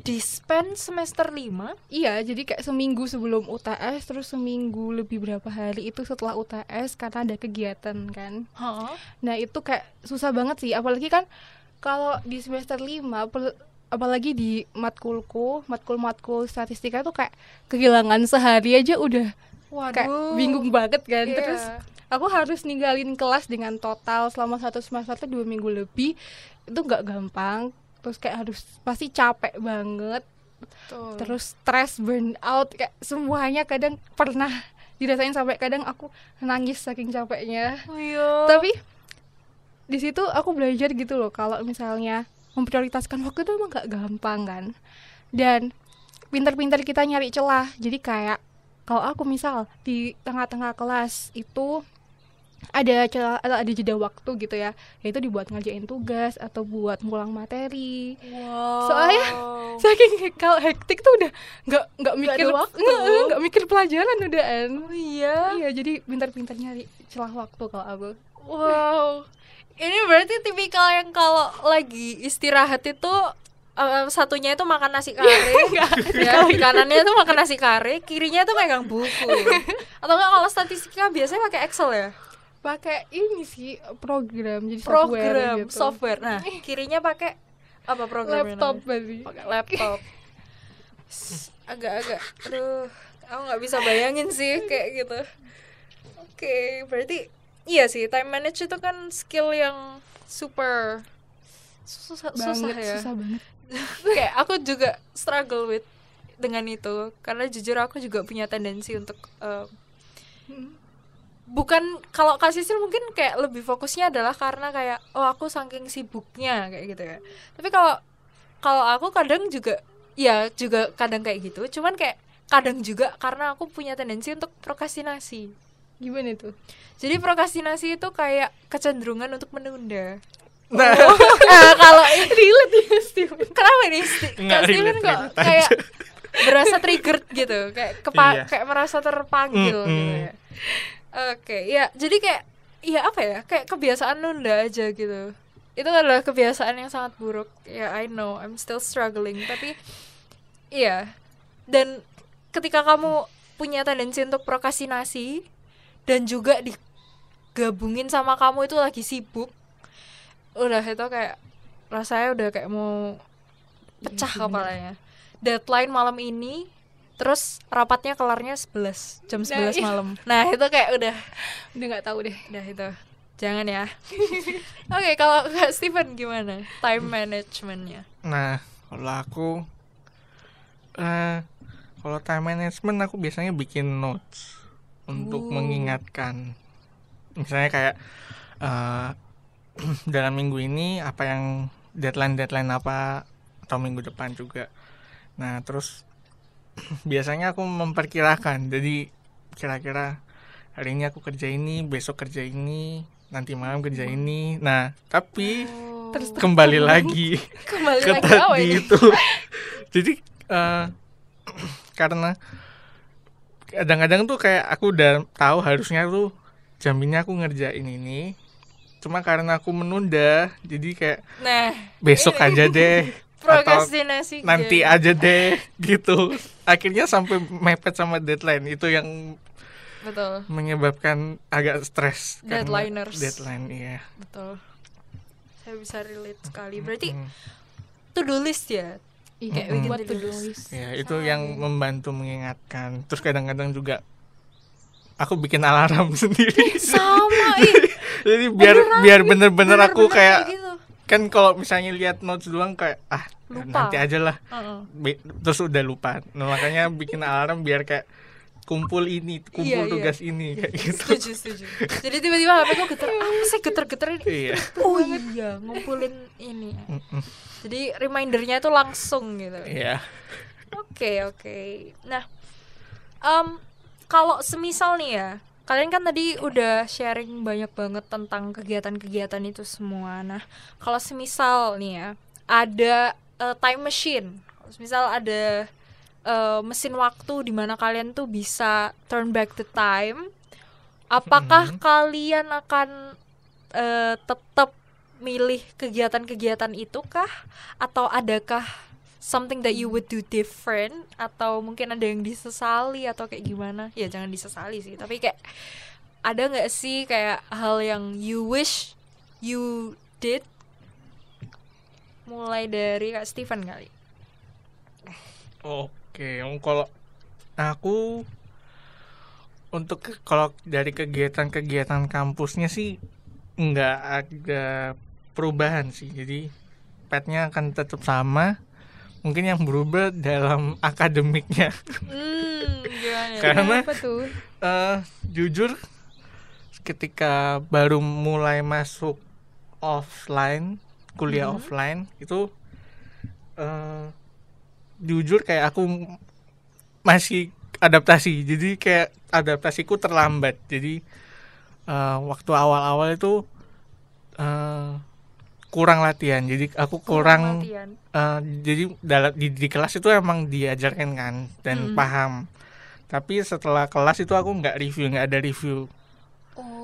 Dispen semester 5 iya jadi kayak seminggu sebelum UTS terus seminggu lebih berapa hari itu setelah UTS karena ada kegiatan kan Heeh. Nah itu kayak susah banget sih Apalagi kan kalau di semester 5 pel- Apalagi di matkulku Matkul-matkul statistika tuh kayak Kehilangan sehari aja udah Kayak Waduh. bingung banget kan Iya. Terus aku harus ninggalin kelas dengan total Selama satu semester tuh dua minggu lebih Itu nggak gampang Terus kayak harus pasti capek banget Betul. Terus stress, burn out Kayak semuanya kadang pernah dirasain sampai kadang aku nangis saking capeknya Oh iya. tapi di situ aku belajar gitu loh kalau misalnya memprioritaskan waktu itu emang gak gampang kan dan pinter-pinter kita nyari celah jadi kayak kalau aku misal di tengah-tengah kelas itu ada celah atau ada jeda waktu gitu ya yaitu dibuat ngerjain tugas atau buat ngulang materi Wow. Soalnya [laughs] saking kalau hektik tuh udah nggak nggak mikir nggak mikir pelajaran udah Oh iya. iya jadi pintar-pintar nyari celah waktu kalau aku Wow. Ini berarti tipikal yang kalau lagi istirahat itu eh, satunya itu makan nasi kare, [laughs] ya, di kanannya itu makan nasi kare, kirinya itu megang buku. [laughs] Atau enggak kalau statistika biasanya pakai Excel ya? Pakai ini sih program jadi software Program, gitu. software. Nah, [laughs] kirinya pakai apa programnya? laptop berarti pakai laptop agak-agak aduh aku nggak bisa bayangin sih kayak gitu oke berarti iya sih time manage itu kan skill yang super susah, susah banget ya susah banget [laughs] kayak aku juga struggle with dengan itu karena jujur aku juga punya tendensi untuk eh, bukan kalau Kak Sisil mungkin kayak lebih fokusnya adalah karena kayak oh aku saking sibuknya kayak gitu ya. Tapi kalau kalau aku kadang juga ya juga kadang kayak gitu. Cuman kayak kadang juga karena aku punya tendensi untuk prokrastinasi. Gimana tuh? Jadi prokrastinasi itu kayak kecenderungan untuk menunda. Nah, [laughs] nah, kalau relate ya Steven? Kenapa nih Steven kok kayak berasa triggered gitu kayak kepa Iya. kayak merasa terpanggil Mm-mm. gitu ya oke ya jadi kayak ya apa ya kayak kebiasaan nunda aja gitu. Itu adalah kebiasaan yang sangat buruk. Ya I know I'm still struggling tapi iya. Dan ketika kamu punya tendensi untuk prokrastinasi dan juga digabungin sama kamu itu lagi sibuk udah itu kayak rasanya udah kayak mau pecah Iya, bener. kepalanya. Deadline malam ini terus rapatnya kelarnya 11 jam 11 Nah, iya. malam [laughs] nah itu kayak udah udah nggak tahu deh udah itu jangan ya [laughs] oke kalau Kak Steven gimana time managementnya nah kalau aku eh kalau time management aku biasanya bikin notes untuk Uh. mengingatkan. Misalnya kayak eh [clears throat] dalam minggu ini apa yang deadline-deadline apa atau minggu depan juga. Nah, terus biasanya aku memperkirakan. Jadi kira-kira hari ini aku kerja ini besok kerja ini nanti malam kerja ini. Nah tapi Terus kembali lagi [laughs] kembali ke lagi tadi itu. Jadi eh, [clears throat] karena kadang-kadang tuh kayak aku udah tahu harusnya tuh jam ini aku ngerjain ini. Cuma karena aku menunda jadi kayak Nah, besok ini. aja deh [laughs] prokrastinasi nanti game. aja deh gitu akhirnya sampai mepet sama deadline itu yang betul menyebabkan agak stres karena Deadliners. deadline iya betul saya bisa relate sekali berarti Mm. to do list ya Iya, Kayak buat bikin to-do to-do list. Ya, itu yang membantu mengingatkan. Terus kadang-kadang juga aku bikin alarm [laughs] sendiri. sama Jadi biar biar bener-bener aku bener-bener kayak gitu. Kan kalau misalnya lihat notes doang kayak ah Lupa. nanti aja lah. Heeh. Be- Terus udah lupa. Nah, makanya bikin alarm biar kayak kumpul ini, kumpul Iya, iya. tugas ini kayak gitu. setuju setuju jadi tiba-tiba HP ku geter apa sih geter-geter ini Iya. oh iya ngumpulin ini jadi remindernya itu langsung gitu Iya. Oke oke. Nah, em, kalau semisal nih ya, kalian kan tadi udah sharing banyak banget tentang kegiatan-kegiatan itu semua. Nah, kalau semisal nih ya, ada eh, time machine, kalau semisal ada eh, mesin waktu di mana kalian tuh bisa turn back the time, apakah Mhm. kalian akan eh, tetap milih kegiatan-kegiatan itu kah atau adakah something that you would do different atau mungkin ada yang disesali atau kayak gimana ya jangan disesali sih tapi kayak ada nggak sih kayak hal yang you wish you did mulai dari kak Steven kali Oke, om, kalau aku untuk ke- kalau dari kegiatan-kegiatan kampusnya sih nggak ada perubahan sih. Jadi petnya akan tetap sama. Mungkin yang berubah dalam akademiknya. hmm Karena tuh? eh jujur ketika baru mulai masuk offline kuliah Mhm. offline itu eh jujur kayak aku masih adaptasi jadi kayak adaptasiku terlambat jadi eh, waktu awal-awal itu eh, kurang latihan. Jadi aku kurang latihan. Eh, jadi dalam di, di kelas itu emang diajarkan kan dan Mm. paham. Tapi setelah kelas itu aku nggak review nggak ada review.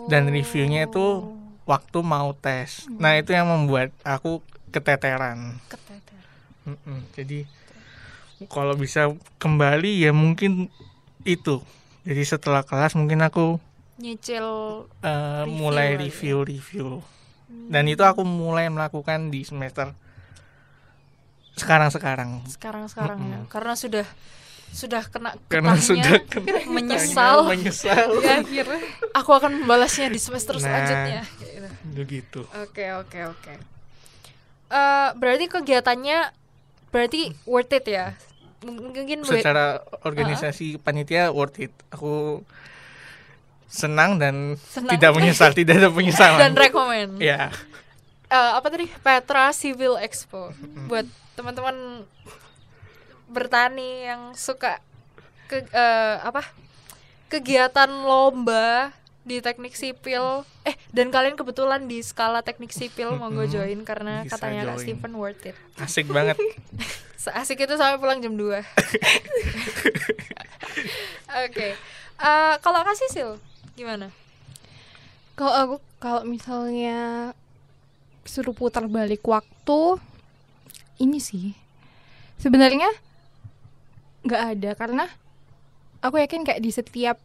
Dan reviewnya itu waktu mau tes. Nah itu yang membuat aku keteteran. Keteter Mm-mm. jadi kalau bisa kembali ya mungkin itu. Jadi setelah kelas mungkin aku nyicil eh, Review mulai kali ya. review dan itu aku mulai melakukan di semester sekarang sekarang sekarang-sekarang ya. Mm-mm. karena sudah sudah kena karena getahnya, sudah [laughs] kena menyesal. menyesal. Ya akhirnya aku akan membalasnya di semester Nah. selanjutnya. Gitu. begitu. Oke oke oke. Eh, berarti kegiatannya berarti worth it ya? Mungkin secara organisasi panitia worth it. Aku senang dan Senang. tidak menyesal [laughs] tidak ada penyesalan. Dan rekomend ya Eh, apa tadi? Petra Civil Expo. Buat teman-teman bertani yang suka ke eh, apa? Kegiatan lomba di teknik sipil. Eh dan kalian kebetulan di skala teknik sipil monggo Mm-mm. join karena Bisa katanya Kak join. Stephen worth it. Asik banget. [laughs] Seasik itu sampai pulang jam 2 [laughs] Oke. Eh, Kalau Kak Sisil Gimana? Kalau aku kalau misalnya suruh putar balik waktu ini sih. Sebenarnya nggak ada karena aku yakin kayak di setiap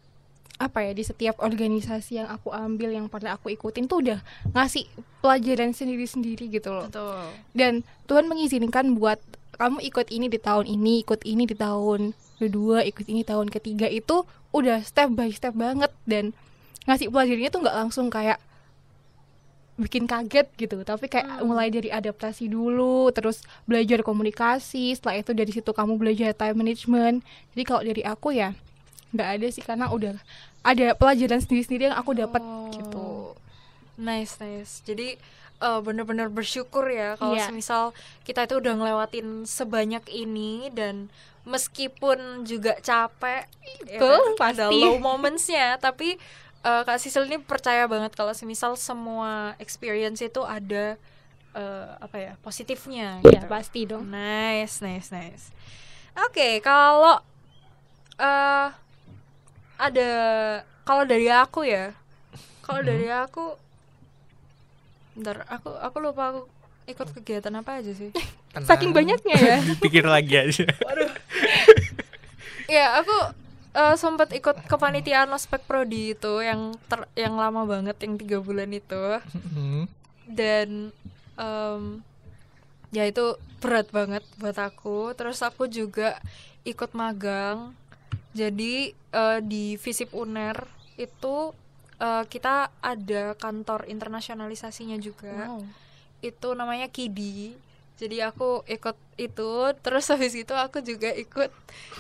apa ya di setiap organisasi yang aku ambil yang pernah aku ikutin tuh udah ngasih pelajaran sendiri-sendiri gitu loh. Betul. Dan Tuhan mengizinkan buat kamu ikut ini di tahun ini, ikut ini di tahun kedua, ikut ini tahun ketiga itu udah step by step banget dan ngasih pelajarannya tuh nggak langsung kayak bikin kaget gitu, tapi kayak Hmm. mulai dari adaptasi dulu, terus belajar komunikasi, setelah itu dari situ kamu belajar time management. Jadi kalau dari aku ya nggak ada sih karena udah ada pelajaran sendiri-sendiri yang aku dapat Oh. gitu. Nice nice Jadi eh, bener-bener bersyukur ya Kalau Iya. semisal kita itu udah ngelewatin sebanyak ini Dan meskipun juga capek ya Betul, kan, pasti. low [laughs] momentsnya Tapi eh, Kak Sisil ini percaya banget kalau semisal semua experience itu ada eh, apa ya positifnya. Ya gitu. pasti dong. Nice, nice, nice. Oke, kalau eh ada kalau dari aku ya, kalau dari aku, bentar, aku aku lupa aku ikut kegiatan apa aja sih? Tenang. Saking banyaknya ya. [laughs] dipikir lagi aja [laughs] ya, aku eh, sempat ikut kepanitiaan ospek prodi itu yang ter, yang lama banget yang tiga bulan itu Mhm. dan em, ya itu berat banget buat aku terus aku juga ikut magang jadi eh, di Visip Uner itu eh, kita ada kantor internasionalisasinya juga. Wow. itu namanya KIDI jadi aku ikut itu terus habis itu aku juga ikut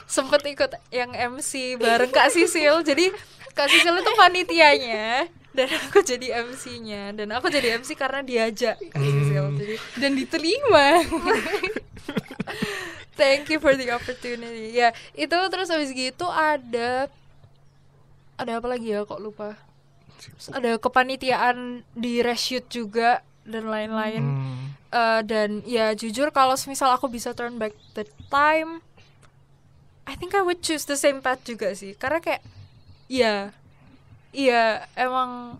sempet ikut yang MC bareng Kak Sisil. Jadi Kak Sisil itu panitianya dan aku jadi MC-nya dan aku jadi MC karena diajak Kak Sisil. Hmm. jadi Dan diterima. [laughs] thank you for the opportunity. Ya itu terus habis gitu ada ada apa lagi ya? Kok lupa Terus ada kepanitiaan di reshoot juga dan lain-lain. Hmm. Eh, dan ya jujur kalau misal aku bisa turn back the time I think I would choose the same path juga sih. Karena kayak ya iya emang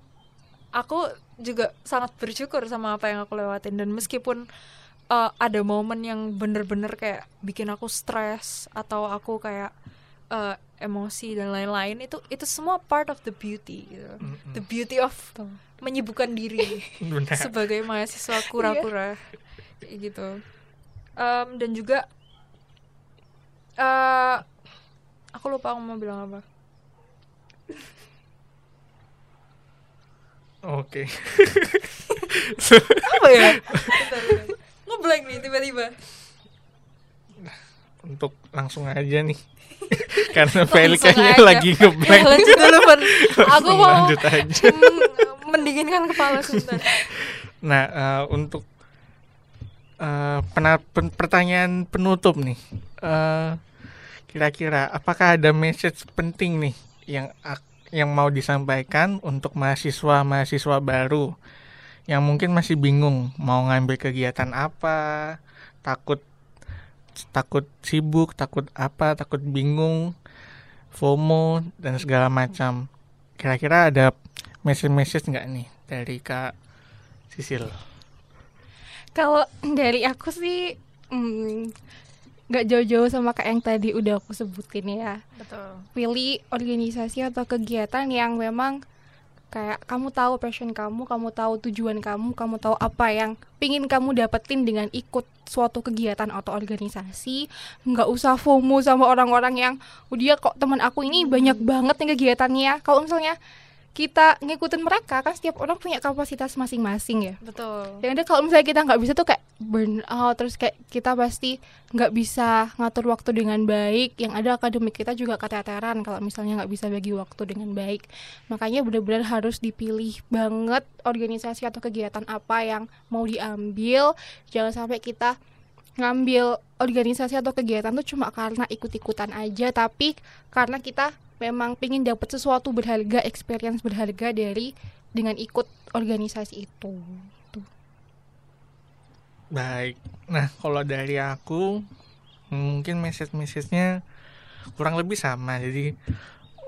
aku juga sangat bersyukur sama apa yang aku lewatin. Dan meskipun eh, ada momen yang bener-bener kayak bikin aku stres atau aku kayak eh, emosi dan lain-lain itu itu semua part of the beauty gitu. Mm-mm. the beauty of menyibukkan diri [laughs] sebagai mahasiswa kura-kura kayak gitu Em, dan juga eh aku lupa aku mau bilang apa Oke. [laughs] apa ya ngeblank nih tiba-tiba Untuk langsung aja nih. [laughs] Karena Feli kayaknya aja. lagi Ya, ngeblank. lanjut dulu Fen. aku mau lanjut aja. [laughs] mendinginkan kepala sebentar Nah, eh, untuk eh, pena- pen- pertanyaan penutup nih. Eh, kira-kira apakah ada message penting nih yang yang mau disampaikan untuk mahasiswa-mahasiswa baru yang mungkin masih bingung mau ngambil kegiatan apa, takut takut sibuk, takut apa, takut bingung, FOMO dan segala macam. Kira-kira ada message-message nggak nih dari Kak Sisil? Kalau dari aku sih mm, nggak jauh-jauh sama kayak yang tadi udah aku sebutin ya. betul Pilih organisasi atau kegiatan yang memang kayak kamu tahu passion kamu, kamu tahu tujuan kamu, kamu tahu apa yang pingin kamu dapetin dengan ikut suatu kegiatan atau organisasi. Nggak usah FOMO sama orang-orang yang, oh dia kok teman aku ini banyak banget nih kegiatannya. Kalau misalnya kita ngikutin mereka kan setiap orang punya kapasitas masing-masing ya. Betul. Yang ada kalau misalnya kita nggak bisa tuh kayak burn out terus kayak kita pasti nggak bisa ngatur waktu dengan baik. Yang ada akademik kita juga keteteran kalau misalnya nggak bisa bagi waktu dengan baik. Makanya benar-benar harus dipilih banget organisasi atau kegiatan apa yang mau diambil. Jangan sampai kita ngambil organisasi atau kegiatan tuh cuma karena ikut-ikutan aja tapi karena kita memang pingin dapat sesuatu berharga experience berharga dari dengan ikut organisasi itu Tuh. Baik. Nah, kalau dari aku mungkin message-message-nya kurang lebih sama. Jadi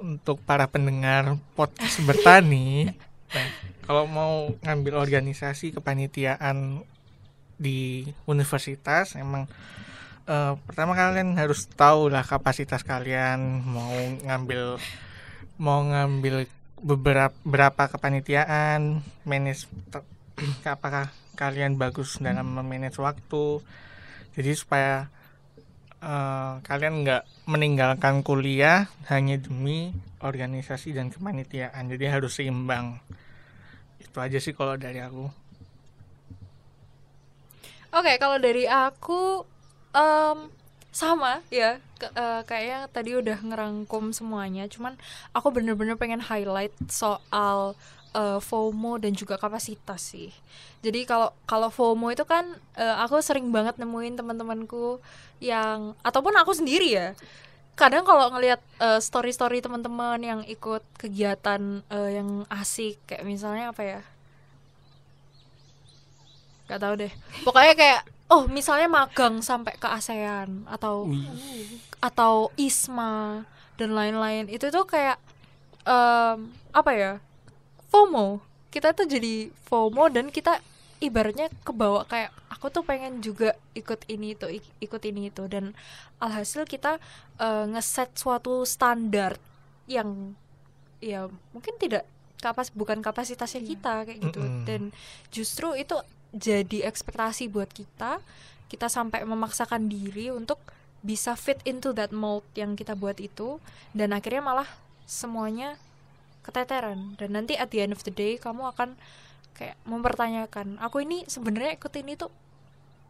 untuk para pendengar podcast [laughs] bertani, nah, kalau mau ngambil organisasi kepanitiaan di universitas, emang eh, pertama kalian harus tahu lah kapasitas kalian mau ngambil mau ngambil beberapa berapa kepanitiaan, manage [clears throat] apakah kalian bagus dalam memanage waktu. Jadi supaya eh, kalian nggak meninggalkan kuliah hanya demi organisasi dan kepanitiaan. Jadi harus seimbang. Itu aja sih kalau dari aku. Oke, kalau dari aku em, sama ya, ke- eh, kayaknya tadi udah ngerangkum semuanya. Cuman aku bener-bener pengen highlight soal eh, FOMO dan juga kapasitas sih. Jadi kalau kalau FOMO itu kan eh, aku sering banget nemuin teman-temanku yang ataupun aku sendiri ya kadang kalau ngelihat uh, story-story teman-teman yang ikut kegiatan uh, yang asik kayak misalnya apa ya Gak tahu deh pokoknya kayak oh misalnya magang sampai ke ASEAN atau atau ISMA dan lain-lain itu tuh kayak um, apa ya FOMO kita tuh jadi FOMO dan kita ibaratnya kebawa kayak aku tuh pengen juga ikut ini itu ikut ini itu dan alhasil kita uh, ngeset suatu standar yang ya mungkin tidak kapas bukan kapasitasnya iya. kita kayak gitu mm -hmm. dan justru itu jadi ekspektasi buat kita kita sampai memaksakan diri untuk bisa fit into that mold yang kita buat itu dan akhirnya malah semuanya keteteran. Dan nanti at the end of the day kamu akan kayak mempertanyakan aku ini sebenarnya ikut ini tuh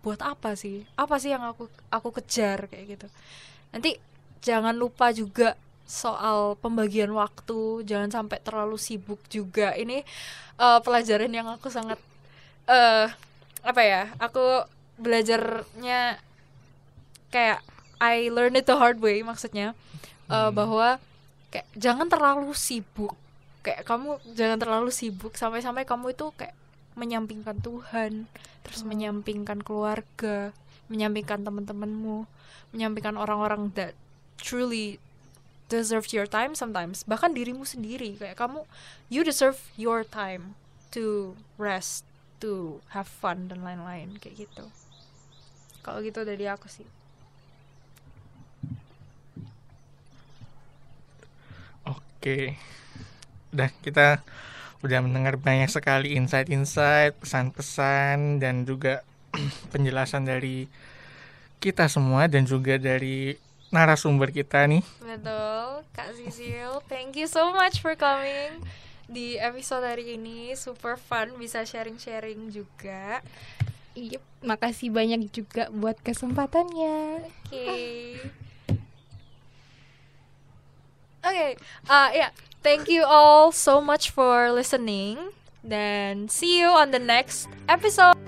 buat apa sih? Apa sih yang aku aku kejar? Kayak gitu. Nanti jangan lupa juga soal pembagian waktu jangan sampai terlalu sibuk juga. Ini uh, pelajaran yang aku sangat uh, apa ya aku belajarnya kayak I learned it the hard way maksudnya uh, hmm. bahwa kayak jangan terlalu sibuk kayak kamu jangan terlalu sibuk sampai-sampai kamu itu kayak menyampingkan Tuhan terus hmm. menyampingkan keluarga menyampingkan teman-temanmu menyampingkan orang-orang that truly deserve your time sometimes bahkan dirimu sendiri kayak kamu you deserve your time to rest to have fun dan lain-lain kayak gitu kalau gitu dari aku sih oke udah kita udah mendengar banyak sekali insight-insight, pesan-pesan dan juga [clears throat] penjelasan dari kita semua dan juga dari narasumber kita nih. Betul, Kak Sisil. Thank you so much for coming di episode hari ini. Super fun bisa sharing-sharing juga. Iya, makasih banyak juga buat kesempatannya. Oke. Okay. [laughs] Oke, okay. uh, ya. Yeah. Thank you all so much for listening. Then see you on the next episode.